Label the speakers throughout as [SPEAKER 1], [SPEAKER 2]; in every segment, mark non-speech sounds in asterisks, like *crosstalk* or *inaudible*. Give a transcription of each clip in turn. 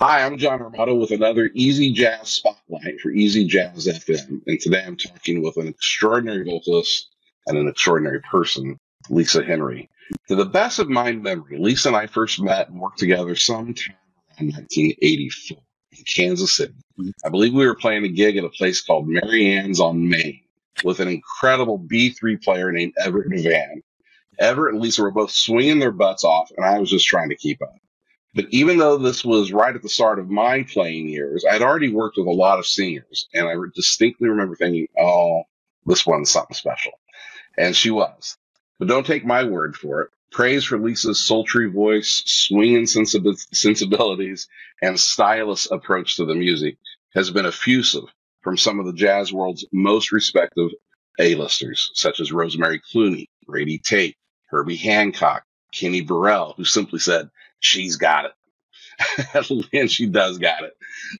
[SPEAKER 1] Hi, I'm John Armato with another Easy Jazz Spotlight for Easy Jazz FM. And today I'm talking with an extraordinary vocalist and an extraordinary person, Lisa Henry. To the best of my memory, Lisa and I first met and worked together sometime around 1984 in Kansas City. I believe we were playing a gig at a place called Marianne's on Main with an incredible B3 player named Everette DeVan. Everette and Lisa were both swinging their butts off, and I was just trying to keep up. But even though this was right at the start of my playing years, I'd already worked with a lot of seniors, and I distinctly remember thinking, oh, this one's something special. And she was. But don't take my word for it. Praise for Lisa's sultry voice, swinging sensibilities, and stylish approach to the music has been effusive from some of the jazz world's most respected A-listers, such as Rosemary Clooney, Grady Tate, Herbie Hancock, Kenny Burrell, who simply said, she's got it. *laughs* and she does got it.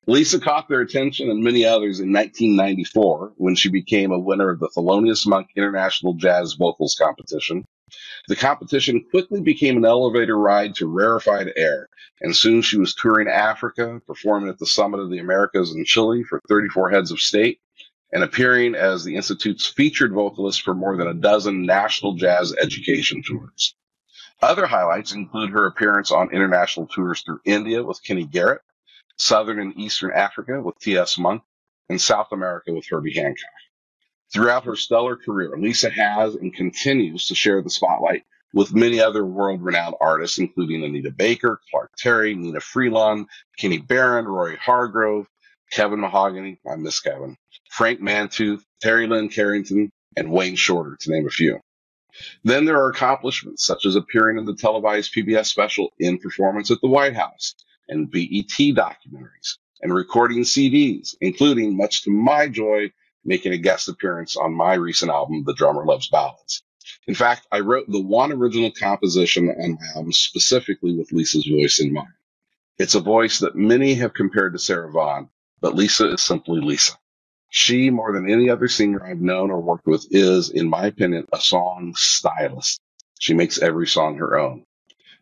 [SPEAKER 1] Lisa caught their attention and many others in 1994 when she became a winner of the Thelonious Monk International Jazz Vocals Competition. The competition quickly became an elevator ride to rarefied air, and soon she was touring Africa, performing at the Summit of the Americas in Chile for 34 heads of state, and appearing as the Institute's featured vocalist for more than a dozen national jazz education tours. Other highlights include her appearance on international tours through India with Kenny Garrett, Southern and Eastern Africa with T.S. Monk, and South America with Herbie Hancock. Throughout her stellar career, Lisa has and continues to share the spotlight with many other world renowned artists, including Anita Baker, Clark Terry, Nnenna Freelon, Kenny Barron, Roy Hargrove, Kevin Mahogany, I miss Kevin, Frank Mantooth, Terri Lyne Carrington, and Wayne Shorter, to name a few. Then there are accomplishments such as appearing in the televised PBS special In Performance at the White House and BET documentaries and recording CDs, including, much to my joy, making a guest appearance on my recent album, The Drummer Loves Ballads. In fact, I wrote the one original composition on my album specifically with Lisa's voice in mind. It's a voice that many have compared to Sarah Vaughan, but Lisa is simply Lisa. She, more than any other singer I've known or worked with, is, in my opinion, a song stylist. She makes every song her own.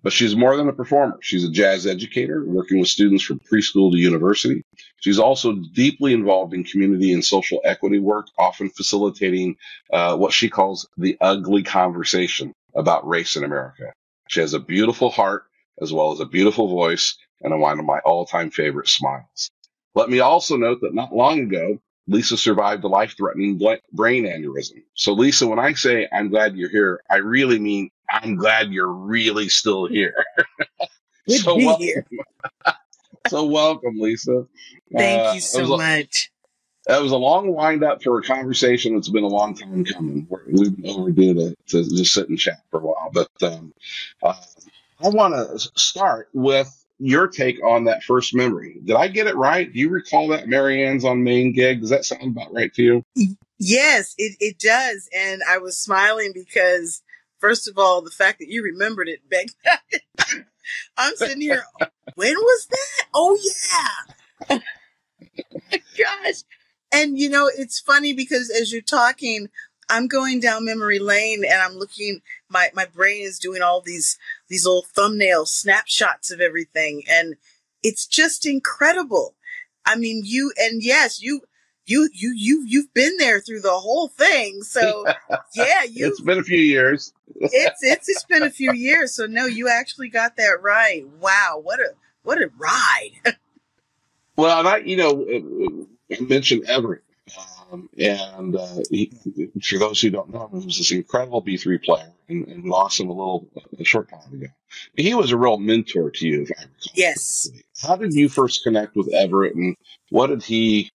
[SPEAKER 1] But she's more than a performer. She's a jazz educator, working with students from preschool to university. She's also deeply involved in community and social equity work, often facilitating uh, what she calls the ugly conversation about race in America. She has a beautiful heart as well as a beautiful voice and one of my all time favorite smiles. Let me also note that not long ago, Lisa survived a life threatening brain aneurysm. So, Lisa, when I say I'm glad you're here, I really mean I'm glad you're really still here. *laughs*
[SPEAKER 2] Good so, welcome. here. *laughs*
[SPEAKER 1] so, welcome, Lisa.
[SPEAKER 2] Thank uh, you so
[SPEAKER 1] a,
[SPEAKER 2] much.
[SPEAKER 1] That was a long wind up for a conversation that's been a long time coming. We've been overdue to, to just sit and chat for a while. But um, uh, I want to start with your take on that first memory. Did I get it right? Do you recall that Marianne's on Main gig? Does that sound about right to you?
[SPEAKER 2] Yes, it, it does. And I was smiling because, first of all, the fact that you remembered it, Beck. *laughs* I'm sitting here, *laughs* when was that? Oh, yeah. oh *laughs* my gosh. And, you know, it's funny because as you're talking, I'm going down memory lane and I'm looking my my brain is doing all these these little thumbnail snapshots of everything and it's just incredible. I mean, you and yes, you you you you you've been there through the whole thing. So *laughs* yeah, you
[SPEAKER 1] It's been a few years.
[SPEAKER 2] it's *laughs* it's it's been a few years. So no, you actually got that right. Wow, what a what a ride. *laughs*
[SPEAKER 1] well, I you know uh, uh, I mentioned Everette um, and uh, he, for those who don't know him, he was this incredible B3 player and, and lost him a little a short time ago. He was a real mentor to you, if I recall.
[SPEAKER 2] Yes.
[SPEAKER 1] How did you first connect with Everette, and what did he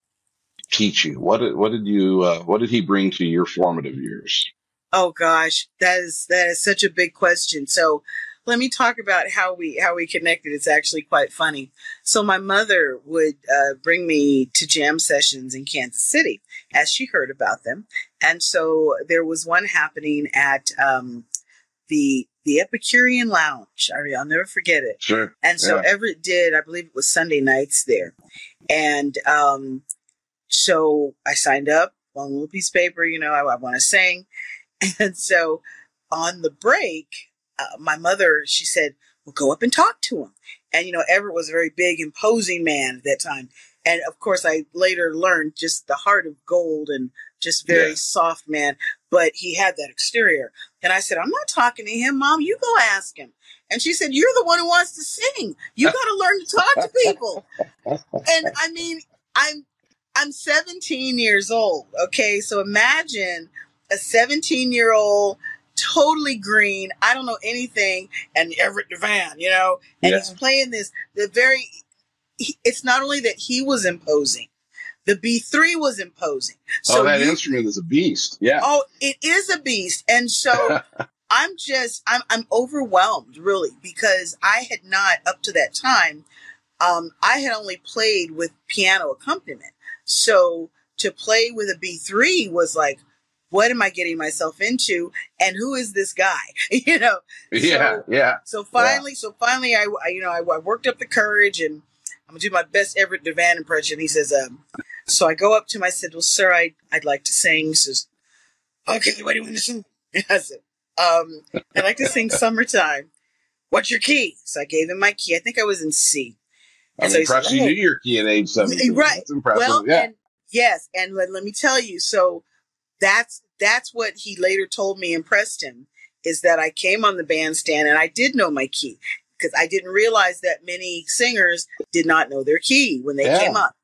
[SPEAKER 1] teach you? What did what did you uh, what did he bring to your formative years?
[SPEAKER 2] Oh gosh, that is that is such a big question. So let me talk about how we how we connected. It's actually quite funny. So my mother would uh, bring me to jam sessions in Kansas City as she heard about them, and so there was one happening at um, the the Epicurean Lounge. I, will never forget it.
[SPEAKER 1] Sure.
[SPEAKER 2] And so yeah. Everette did. I believe it was Sunday nights there, and um, so I signed up on a little piece of paper. You know, I, I want to sing, *laughs* and so on the break uh, my mother, she said, well, go up and talk to him. And you know, Everette was a very big, imposing man at that time. And of course, I later learned just the heart of gold and just very
[SPEAKER 1] Yeah.
[SPEAKER 2] soft man. But he had that exterior. And I said, I'm not talking to him, Mom. You go ask him. And she said, You're the one who wants to sing. You *laughs* got to learn to talk to people. And I mean, I'm I'm 17 years old. Okay, so imagine a 17 year old, totally green. I don't know anything, and Everette DeVan, you know, and
[SPEAKER 1] Yeah.
[SPEAKER 2] he's playing this. The very, he, it's not only that he was imposing, the B3 was imposing. So
[SPEAKER 1] oh, that
[SPEAKER 2] you-
[SPEAKER 1] instrument is a beast. Yeah.
[SPEAKER 2] Oh, it is a beast. And so *laughs* I'm just I'm I'm overwhelmed really because I had not up to that time um I had only played with piano accompaniment. So to play with a B3 was like what am I getting myself into and who is this guy? *laughs* you know.
[SPEAKER 1] yeah. yeah.
[SPEAKER 2] So finally so finally I, I you know I, I worked up the courage and I'm gonna do my best Everette DeVan impression. He says, um, so I go up to him. I said, "Well, sir, I I'd like to sing." He says, "Okay, what do you want to sing?" *laughs* I said, um, "I'd like to sing Summertime." What's your key? So I gave him my key. I think I was in C.
[SPEAKER 1] I'm
[SPEAKER 2] And so he said,
[SPEAKER 1] you
[SPEAKER 2] "Oh."
[SPEAKER 1] knew your key at age 17. *laughs*
[SPEAKER 2] Right.
[SPEAKER 1] That's impressive.
[SPEAKER 2] Well,
[SPEAKER 1] yeah.
[SPEAKER 2] and yes, and let, let me tell you. So that's that's what he later told me impressed him is that I came on the bandstand and I did know my key because I didn't realize that many singers did not know their key when they
[SPEAKER 1] Yeah.
[SPEAKER 2] came up.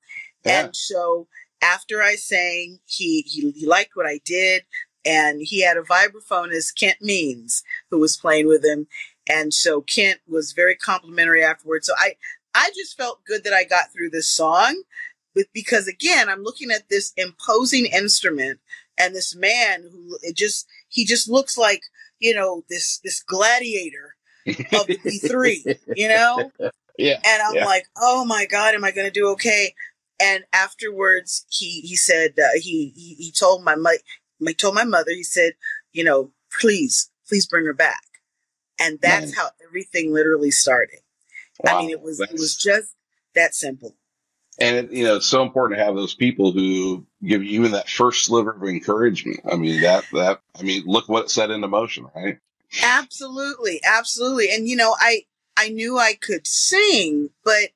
[SPEAKER 1] yeah.
[SPEAKER 2] And so after I sang, he, he he liked what I did, and he had a vibraphonist, Kent Means, who was playing with him. And so Kent was very complimentary afterwards. So I I just felt good that I got through this song, with because again I'm looking at this imposing instrument and this man who it just he just looks like you know this this gladiator of the B3, *laughs* you know.
[SPEAKER 1] yeah.
[SPEAKER 2] And I'm
[SPEAKER 1] Yeah.
[SPEAKER 2] like, oh my god, am I going to do okay? And afterwards, he he said uh, he, he he told my my he told my mother, he said, you know, please, please bring her back. And that's how everything literally started. I mean, it was it was just that simple.
[SPEAKER 1] And it, you know it's so important to have those people who give you even that first sliver of encouragement. I mean that that I mean look what it set into motion, right?
[SPEAKER 2] Absolutely, absolutely. And you know, I I knew I could sing, but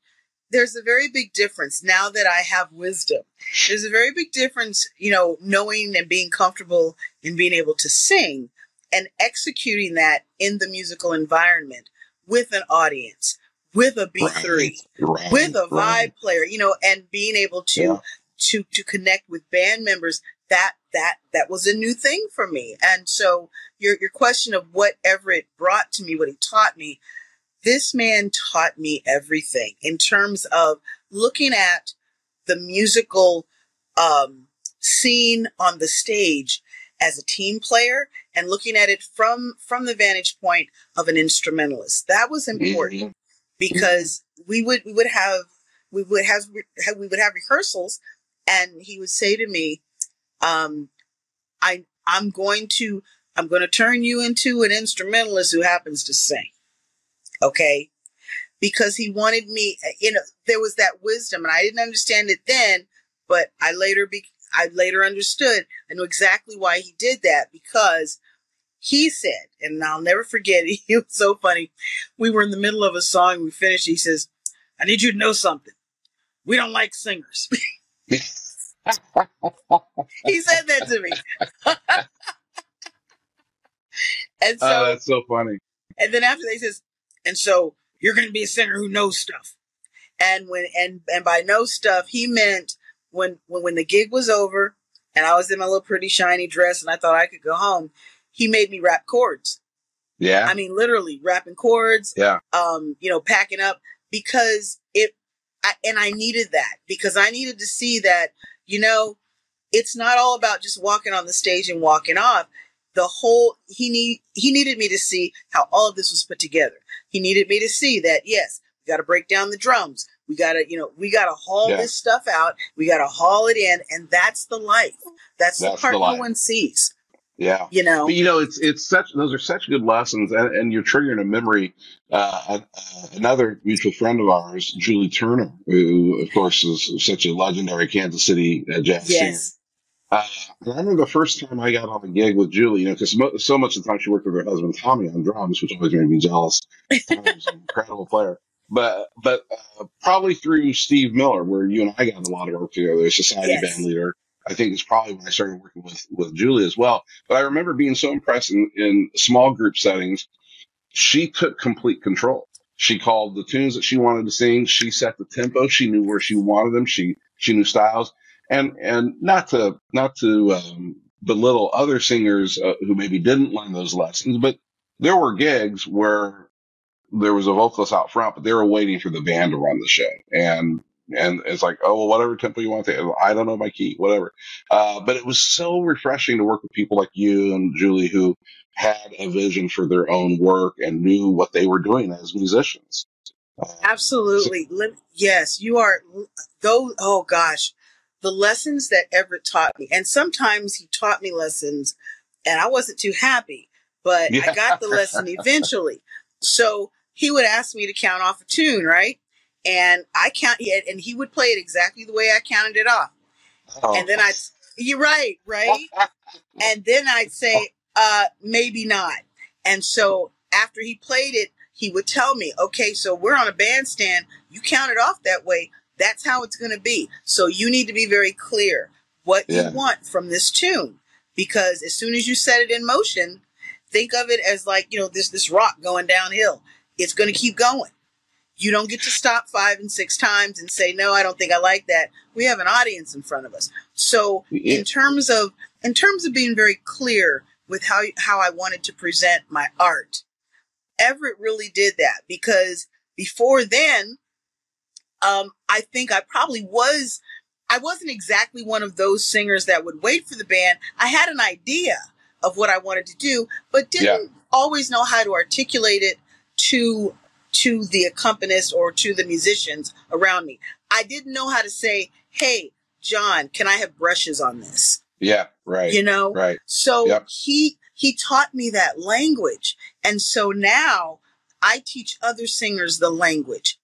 [SPEAKER 2] there's a very big difference now that I have wisdom. There's a very big difference, you know, knowing and being comfortable in being able to sing and executing that in the musical environment with an audience, with a B3,
[SPEAKER 1] Right,
[SPEAKER 2] with a vibe
[SPEAKER 1] right.
[SPEAKER 2] player, you know, and being able to
[SPEAKER 1] Yeah.
[SPEAKER 2] to to connect with band members. That that that was a new thing for me. And so your your question of what Everette brought to me, what he taught me, this man taught me everything in terms of looking at the musical um, scene on the stage as a team player and looking at it from from the vantage point of an instrumentalist. That was important
[SPEAKER 1] Mhm.
[SPEAKER 2] Because we would we would have we would have we would have rehearsals and he would say to me um i i'm going to i'm going to turn you into an instrumentalist who happens to sing okay? Because he wanted me you know there was that wisdom and i didn't understand it then but i later be i later understood i knew exactly why he did that because he said and i'll never forget it, *laughs* it was so funny we were in the middle of a song we finished he says i need you to know something we don't like singers *laughs* he said that to me *laughs* and so
[SPEAKER 1] oh, that's so funny.
[SPEAKER 2] and then after that, he says, and so you're going to be a singer who knows stuff. And when and and by know stuff, he meant when when when the gig was over and I was in my little pretty shiny dress and I thought I could go home, he made me rap chords.
[SPEAKER 1] Yeah,
[SPEAKER 2] I mean, literally rapping chords.
[SPEAKER 1] yeah,
[SPEAKER 2] Um, you know, packing up because it, I, and I needed that because I needed to see that you know, it's not all about just walking on the stage and walking off the whole he need he needed me to see how all of this was put together. He needed me to see that yes, we got to break down the drums. We got to you know we got to haul
[SPEAKER 1] Yeah.
[SPEAKER 2] this stuff out. We got to haul it in, and that's the life. That's,
[SPEAKER 1] That's
[SPEAKER 2] the part
[SPEAKER 1] the
[SPEAKER 2] no one sees.
[SPEAKER 1] Yeah.
[SPEAKER 2] You know.
[SPEAKER 1] But you know, it's it's such those are such good lessons, and, and you're triggering a memory. Uh, uh, another mutual friend of ours, Julie Turner, who of course is such a legendary Kansas City uh, jazz singer.
[SPEAKER 2] Yes.
[SPEAKER 1] Uh, and I remember the first time I got on a gig with Julie, you know, because mo- so much of the time she worked with her husband Tommy on drums, which always made me jealous. *laughs* Tommy's an incredible player. but but uh, probably through Steve Miller, where you and I got a lot of work together, as society
[SPEAKER 2] Yes.
[SPEAKER 1] band leader. I think it's probably when I started working with with Julie as well. But I remember being so impressed in, in small group settings. She took complete control. She called the tunes that she wanted to sing. She set the tempo. She knew where she wanted them. She she knew styles. And and not to not to um, belittle other singers uh, who maybe didn't learn those lessons, but there were gigs where there was a vocalist out front, but they were waiting for the band to run the show. And and it's like, oh well, whatever tempo you want to I don't know my key, whatever. Uh, but it was so refreshing to work with people like you and Julie who had a vision for their own work and knew what they were doing as musicians. So,
[SPEAKER 2] Absolutely. Let- Yes, you are. Those. Oh gosh, the lessons that Everette taught me, and sometimes he taught me lessons, and I wasn't too happy, but I got the lesson eventually. So he would ask me to count off a tune, right? And I count it, and he would play it exactly the way I counted it off. And then
[SPEAKER 1] Oh.
[SPEAKER 2] I'd, you're right, right? *laughs* And then I'd say, uh, maybe not. And so after he played it, he would tell me, okay, so we're on a bandstand. You count it off that way. That's how it's going to be. So you need to be very clear what
[SPEAKER 1] Yeah.
[SPEAKER 2] you want from this tune. Because as soon as you set it in motion, think of it as like, you know, this, this rock going downhill. It's going to keep going. You don't get to stop five and six times and say, no, I don't think I like that. We have an audience in front of us. So
[SPEAKER 1] Yeah.
[SPEAKER 2] in terms of in terms of being very clear with how how I wanted to present my art, Everette really did that because before then, um, I think I probably was. I wasn't exactly one of those singers that would wait for the band. I had an idea of what I wanted to do, but didn't always know how to articulate it to to the accompanist or to the musicians around me. I didn't know how to say, "Hey, John, can I have brushes on this?"
[SPEAKER 1] Yeah. Right.
[SPEAKER 2] You know,
[SPEAKER 1] Right.
[SPEAKER 2] so
[SPEAKER 1] Yep.
[SPEAKER 2] he he taught me that language. And so now I teach other singers the language.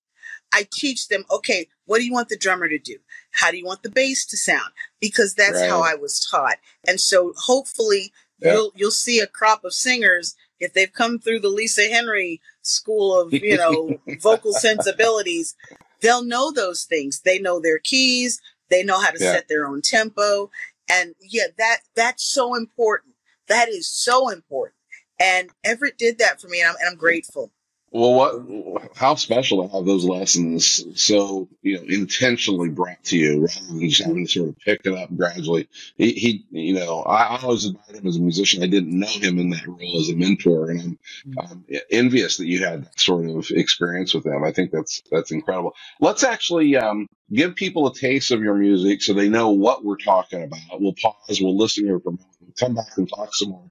[SPEAKER 2] I teach them, okay, what do you want the drummer to do? How do you want the bass to sound? Because that's how I was taught. And so hopefully
[SPEAKER 1] Yeah.
[SPEAKER 2] you'll you'll see a crop of singers if they've come through the Lisa Henry school of, you *laughs* know, vocal sensibilities, they'll know those things. They know their keys, they know how to
[SPEAKER 1] Yeah.
[SPEAKER 2] set their own tempo. And yeah, that that's so important. That is so important. And Everette did that for me, and I'm, and I'm grateful.
[SPEAKER 1] Well, what? How special to have those lessons so you know intentionally brought to you, rather than just having to sort of pick it up gradually. He, he you know, I, I always admired him as a musician. I didn't know him in that role as a mentor, and I'm, I'm envious that you had that sort of experience with him. I think that's that's incredible. Let's actually um, give people a taste of your music so they know what we're talking about. We'll pause. We'll listen here for a moment. Come back and talk some more.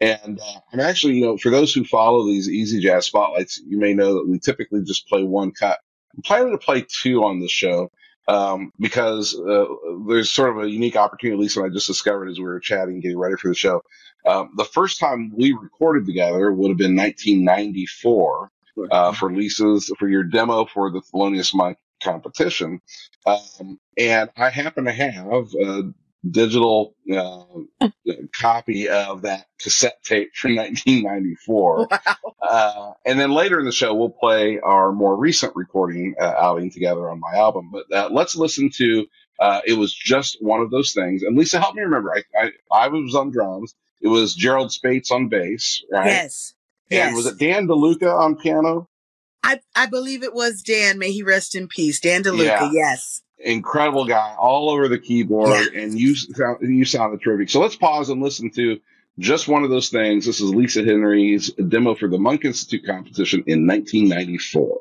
[SPEAKER 1] And uh, I'm actually, you know, for those who follow these Easy Jazz Spotlights, you may know that we typically just play one cut. I'm planning to play two on this show um, because uh, there's sort of a unique opportunity, at least when I just discovered as we were chatting, getting ready for the show. Um, the first time we recorded together would have been 1994 uh, for Lisa's for your demo for the Thelonious Monk competition, um, and I happen to have a digital *laughs* uh, copy of that cassette tape from 1994.
[SPEAKER 2] Wow.
[SPEAKER 1] Uh, and then later in the show, we'll play our more recent recording uh, outing together on my album. But uh, let's listen to uh, "It Was Just One of Those Things." And Lisa, help me remember. I I, I was on drums. It was Gerald Spaits on bass, right?
[SPEAKER 2] Yes.
[SPEAKER 1] And
[SPEAKER 2] Yes.
[SPEAKER 1] was it Dan DeLuca on piano?
[SPEAKER 2] I, I believe it was Dan. May he rest in peace. Dan DeLuca.
[SPEAKER 1] Yeah.
[SPEAKER 2] Yes.
[SPEAKER 1] Incredible guy, all over the keyboard, and you sound, you sounded terrific. So let's pause and listen to just one of those things. This is Lisa Henry's demo for the Monk Institute competition in 1994.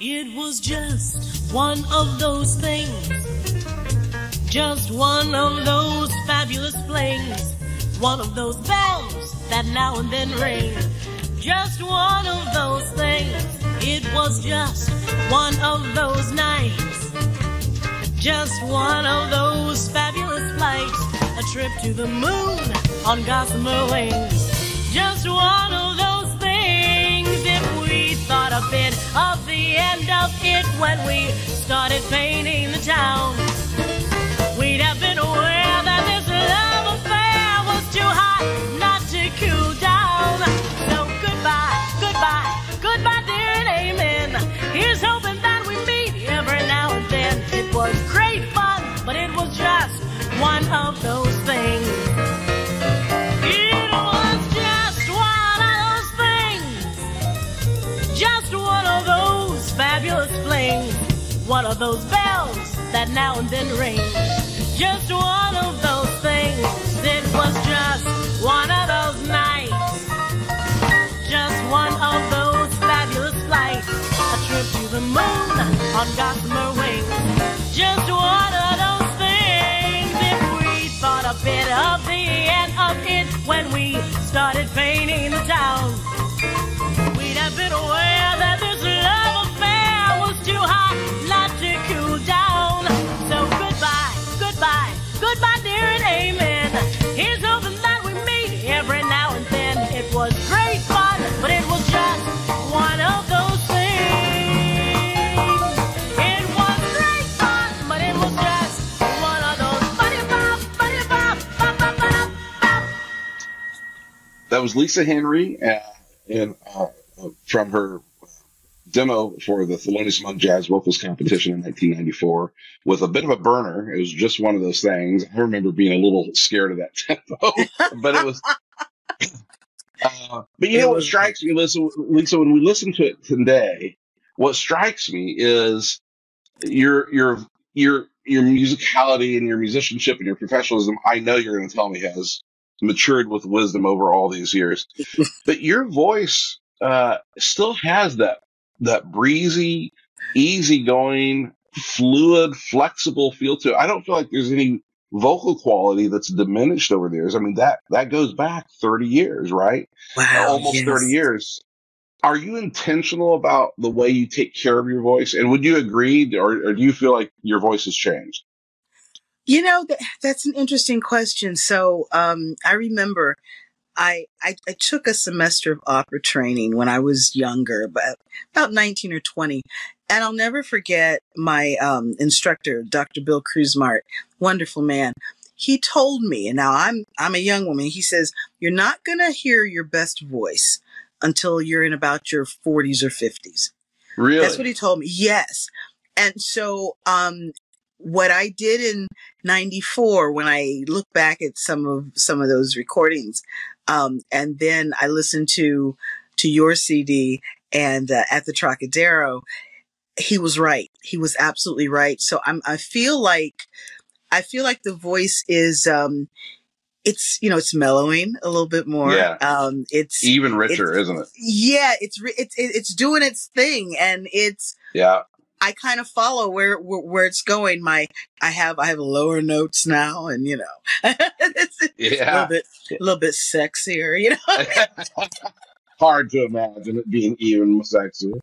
[SPEAKER 3] It was just one of those things. Just one of those fabulous flings. One of those bells that now and then ring. Just one of those things. It was just one of those nights. Just one of those fabulous flights. A trip to the moon on gossamer wings. Just one of those things. If we thought a bit of the end of it when we started painting the town, we'd have been aware that this love affair was too hot not to cool down. So goodbye, goodbye, goodbye, dear, and amen. Here's hoping that we meet every now and then. It was great fun, but it was just one of those things. It was just one of those things. Just one of those fabulous flings. One of those bells that now and then ring. Just one of those things. It was just one of those nights. Just one of those fabulous flights. A trip to the moon on gossamer wings. Just one of those things. If we thought a bit of the end of it when we started painting the town, we'd have been aware That was
[SPEAKER 1] Lisa Henry, uh, and uh, uh, from her demo for the Thelonious Monk Jazz Vocals Competition in 1994 with a bit of a burner. It was just one of those things. I remember being a little scared of that tempo, *laughs* but it was. *laughs* Uh, but you know what strikes me, Lisa, Lisa, when we listen to it today, what strikes me is your your your your musicality and your musicianship and your professionalism. I know you're going to tell me has matured with wisdom over all these years, but your voice uh, still has that that breezy, easygoing, fluid, flexible feel to it. I don't feel like there's any vocal quality that's diminished over the years. I mean that that goes back 30 years, right?
[SPEAKER 2] Wow.
[SPEAKER 1] Almost
[SPEAKER 2] yes.
[SPEAKER 1] 30 years. Are you intentional about the way you take care of your voice? And would you agree, or, or do you feel like your voice has changed?
[SPEAKER 2] You know, th- that's an interesting question. So, um, I remember I, I, I took a semester of opera training when I was younger, about, about 19 or 20. And I'll never forget my, um, instructor, Dr. Bill Cruzmart, wonderful man. He told me, and now I'm, I'm a young woman. He says, you're not going to hear your best voice until you're in about your 40s or 50s.
[SPEAKER 1] Really?
[SPEAKER 2] That's what he told me. Yes. And so, um, what I did in 94 when I look back at some of, some of those recordings, um, and then I listened to, to your CD and, uh, at the Trocadero, he was right. He was absolutely right. So I'm, I feel like, I feel like the voice is, um, it's, you know, it's mellowing a little bit more.
[SPEAKER 1] Yeah.
[SPEAKER 2] Um, it's,
[SPEAKER 1] Even richer,
[SPEAKER 2] it's-
[SPEAKER 1] isn't it?
[SPEAKER 2] yeah, it's, it's, it's doing its thing and it's,
[SPEAKER 1] Yeah.
[SPEAKER 2] I kind of follow where, where where it's going. My I have I have lower notes now, and you know, *laughs* it's a little bit a little bit sexier, you know. *laughs*
[SPEAKER 1] Hard to imagine it being even sexier.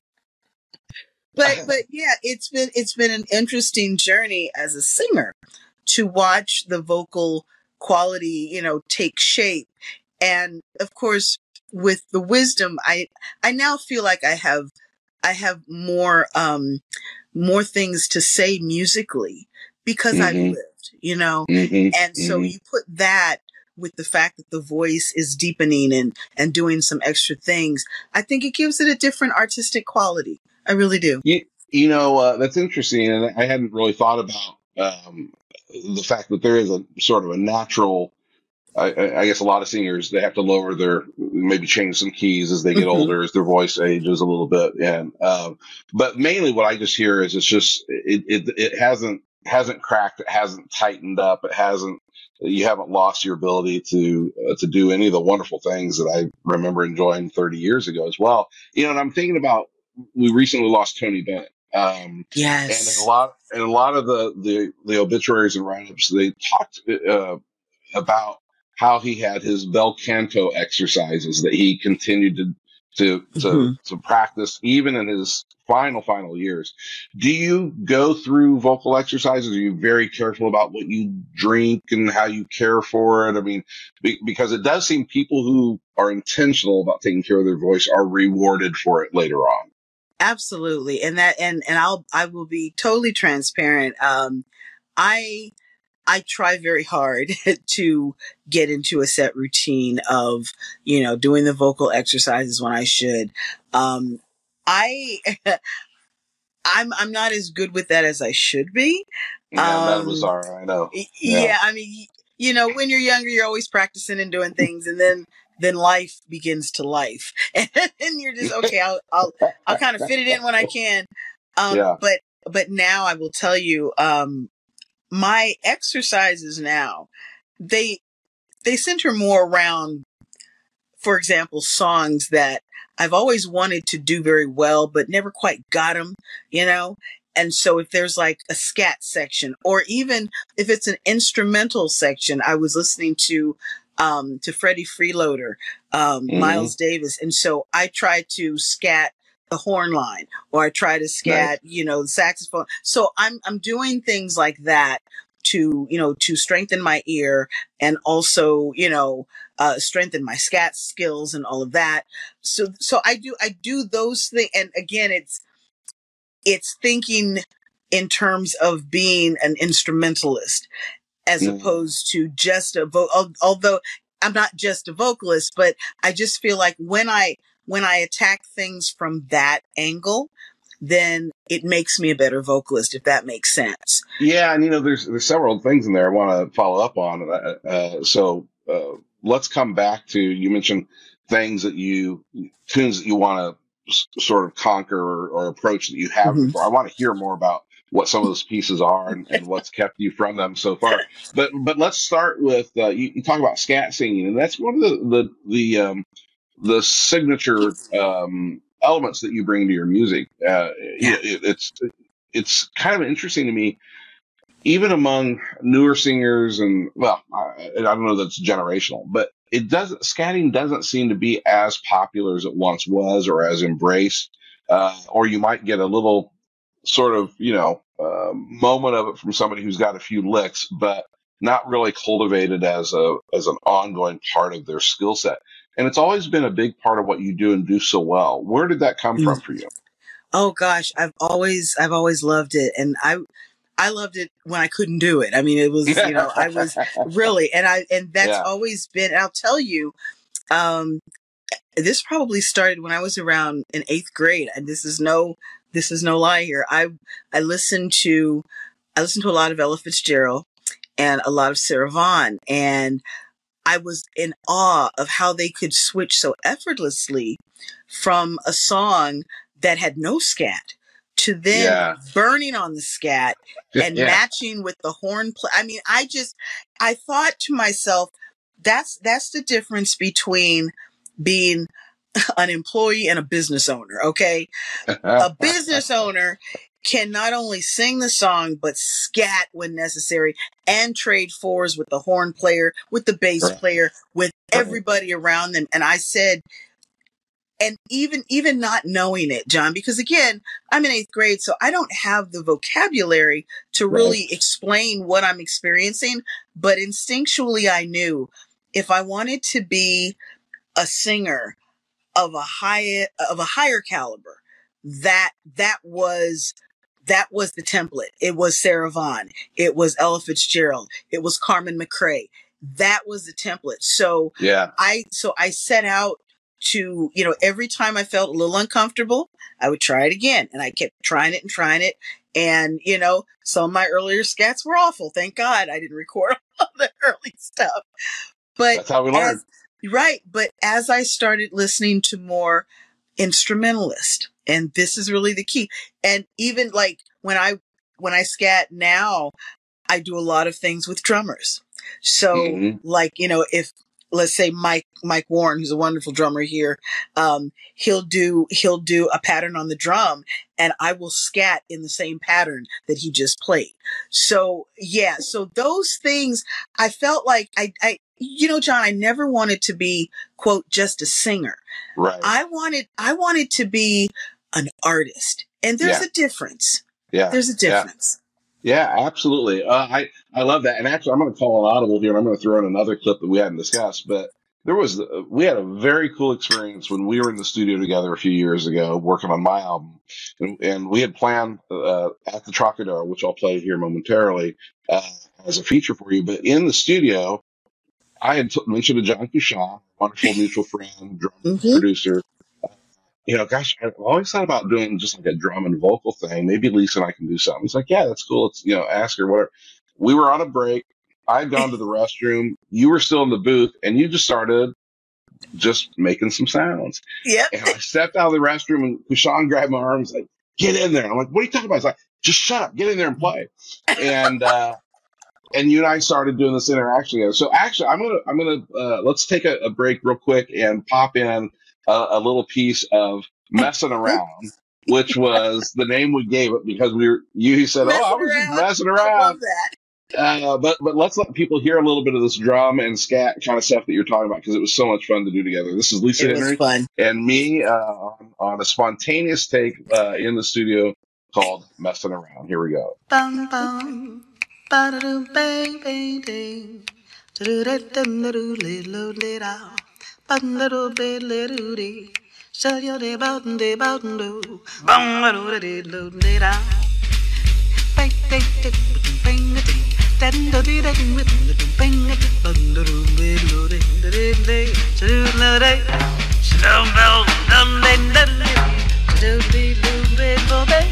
[SPEAKER 2] But but yeah, it's been it's been an interesting journey as a singer to watch the vocal quality, you know, take shape, and of course with the wisdom, I I now feel like I have I have more um more things to say musically because I've
[SPEAKER 1] Mhm.
[SPEAKER 2] lived, you know.
[SPEAKER 1] Mm-hmm.
[SPEAKER 2] And so
[SPEAKER 1] Mhm.
[SPEAKER 2] you put that with the fact that the voice is deepening and and doing some extra things. I think it gives it a different artistic quality. I really do.
[SPEAKER 1] You know, uh, that's interesting, and I hadn't really thought about um, the fact that there is a sort of a natural. I, I guess a lot of singers they have to lower their maybe change some keys as they get
[SPEAKER 2] Mhm.
[SPEAKER 1] older as their voice ages a little bit, and um, but mainly what I just hear is it's just it it, it hasn't hasn't cracked, it hasn't tightened up, it hasn't you haven't lost your ability to uh, to do any of the wonderful things that I remember enjoying 30 years ago as well. You know, and I'm thinking about we recently lost Tony Bennett. Um, and
[SPEAKER 2] Yes.
[SPEAKER 1] in a lot and a lot of the the, the obituaries and write-ups they talked uh, about how he had his bel canto exercises that he continued to to to,
[SPEAKER 2] Mhm.
[SPEAKER 1] to practice even in his final final years do you go through vocal exercises are you very careful about what you drink and how you care for it i mean be, because it does seem people who are intentional about taking care of their voice are rewarded for it later on
[SPEAKER 2] Absolutely. And that and and I'll I will be totally transparent. Um I I try very hard *laughs* to get into a set routine of, you know, doing the vocal exercises when I should. Um I *laughs* I'm I'm not as good with that as I should be.
[SPEAKER 1] Yeah,
[SPEAKER 2] Um
[SPEAKER 1] right. I know. Yeah.
[SPEAKER 2] yeah, I mean, you know, when you're younger, you're always practicing and doing things, and then then life begins to life, *laughs* and then you're just okay. I'll I'll I'll kind of fit it in when I can. Um,
[SPEAKER 1] Yeah.
[SPEAKER 2] but but now I will tell you, um, my exercises now they they center more around, for example, songs that I've always wanted to do very well, but never quite got them. You know. And so if there's like a scat section or even if it's an instrumental section, I was listening to um to Freddie Freeloader, um,
[SPEAKER 1] Mhm.
[SPEAKER 2] Miles Davis, and so I try to scat the horn line or I try to scat, you know, the saxophone. So I'm I'm doing things like that to, you know, to strengthen my ear and also, you know, uh strengthen my scat skills and all of that. So so I do I do those things and again it's it's thinking in terms of being an instrumentalist as
[SPEAKER 1] Mm.
[SPEAKER 2] opposed to just a vo- although I'm not just a vocalist, but I just feel like when I when I attack things from that angle, then it makes me a better vocalist, if that makes sense.
[SPEAKER 1] Yeah, and you know, there's there's several things in there I want to follow up on. Uh, uh, so uh, let's come back to you mentioned things that you tunes that you want to s- sort of conquer or, or approach that you have
[SPEAKER 2] Mhm.
[SPEAKER 1] before. I want to hear more about what some of those pieces are and, and what's kept you from them so far. But but let's start with uh, you, you talk about scat singing, and that's one of the the the um, the signature um, elements that you bring to your music. Uh,
[SPEAKER 2] Yeah.
[SPEAKER 1] it, it's it's kind of interesting to me even among newer singers and well I, I don't know that's generational but it doesn't scatting doesn't seem to be as popular as it once was or as embraced uh, or you might get a little sort of you know uh, moment of it from somebody who's got a few licks but not really cultivated as a as an ongoing part of their skill set and it's always been a big part of what you do and do so well where did that come
[SPEAKER 2] Mm.
[SPEAKER 1] from for you
[SPEAKER 2] Oh gosh, I've always I've always loved it, and I I loved it when I couldn't do it. I mean, it was you know I was *laughs* really and I and that's
[SPEAKER 1] Yeah.
[SPEAKER 2] always been. And I'll tell you, um, this probably started when I was around in eighth grade, and this is no this is no lie here. I I listened to I listened to a lot of Ella Fitzgerald and a lot of Sarah Vaughan, and I was in awe of how they could switch so effortlessly from a song that had no scat to then
[SPEAKER 1] Yeah.
[SPEAKER 2] burning on the scat *laughs* and
[SPEAKER 1] Yeah.
[SPEAKER 2] matching with the horn play. I mean, I just I thought to myself, that's that's the difference between being *laughs* an employee and a business owner, okay? a *laughs* business owner can not only sing the song but scat when necessary and trade fours with the horn player with the bass
[SPEAKER 1] Correct.
[SPEAKER 2] player with everybody around them and i said and even even not knowing it john because again i'm in eighth grade so i don't have the vocabulary to
[SPEAKER 1] Right.
[SPEAKER 2] really explain what i'm experiencing but instinctually i knew if i wanted to be a singer of a high of a higher caliber that that was that was the template. It was sarah vaughan. It was ella fitzgerald. It was carmen mcrae that was the template. So
[SPEAKER 1] yeah.
[SPEAKER 2] I so i set out to you know every time i felt a little uncomfortable i would try it again and i kept trying it and trying it. And you know some of my earlier scats were awful. Thank god i didn't *laughs* record all the early stuff. But
[SPEAKER 1] that's how we learn.
[SPEAKER 2] Right. But as i started listening to more instrumentalist and this is really the key. And even like when i when i scat now i do a lot of things with drummers. So
[SPEAKER 1] Mhm.
[SPEAKER 2] like you know if let's say mike mike warren who's a wonderful drummer here um he'll do he'll do a pattern on the drum and i will scat in the same pattern that he just played. So yeah so those things i felt like i i you know john i never wanted to be quote just a singer
[SPEAKER 1] right
[SPEAKER 2] I wanted I wanted to be an artist. And there's
[SPEAKER 1] Yeah.
[SPEAKER 2] a difference.
[SPEAKER 1] yeah
[SPEAKER 2] There's a
[SPEAKER 1] Yeah.
[SPEAKER 2] difference.
[SPEAKER 1] Yeah, absolutely. Uh, I I love that. And actually, I'm going to call an audible here, and I'm going to throw in another clip that we hadn't discussed. But there was we had a very cool experience when we were in the studio together a few years ago working on my album, and, and we had planned uh, at the Trocadero, which I'll play here momentarily, uh, as a feature for you. But in the studio, I had t- mentioned to John Cushon, wonderful mutual friend, drum *laughs*
[SPEAKER 2] Mhm.
[SPEAKER 1] producer. You know, gosh, I've always thought about doing just like a drum and vocal thing. Maybe Lisa and I can do something. He's like, yeah, that's cool. Let's, you know, ask her whatever. We were on a break. I had gone to the restroom. You were still in the booth and you just started just making some sounds.
[SPEAKER 2] Yeah.
[SPEAKER 1] And I stepped out of the restroom and Kushan grabbed my arm and was like, get in there. I'm like, what are you talking about? He's like, just shut up, get in there and play. And, uh, and you and I started doing this interaction together. So actually, I'm gonna, I'm gonna, uh, let's take a, a break real quick and pop in a, a little piece of messing *laughs* around, which was the name we gave it because we were, you said,
[SPEAKER 2] Messing
[SPEAKER 1] oh, I was just
[SPEAKER 2] around.
[SPEAKER 1] messing
[SPEAKER 2] I
[SPEAKER 1] around.
[SPEAKER 2] love that.
[SPEAKER 1] Uh, but but let's let people hear a little bit of this drum and scat kind of stuff that you're talking about because it was so much fun to do together. This is Lisa
[SPEAKER 2] It
[SPEAKER 1] Henry
[SPEAKER 2] fun.
[SPEAKER 1] and me uh, on, on a spontaneous take uh, in the studio called "Messing Around." Here we go.
[SPEAKER 4] Bum bum, ba da doo bang bang ding, da doo da dum da doo li lo li da, bum da doo dee, da dee lo li da, bang bang ding, bang da ding, dan da dee da ding with da doo bang da doo, bum da doo bi lo ding da dee dee, shall doo la dee, shall bell dum ding da dee, shall doo be lo bi lo dee.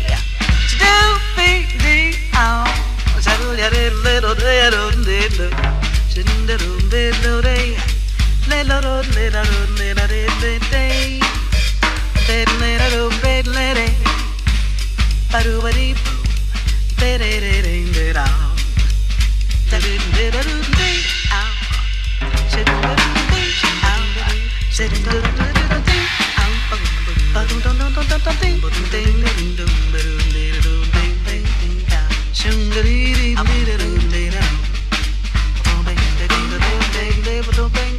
[SPEAKER 5] Sitting, Chungariri, I'm a little bit of a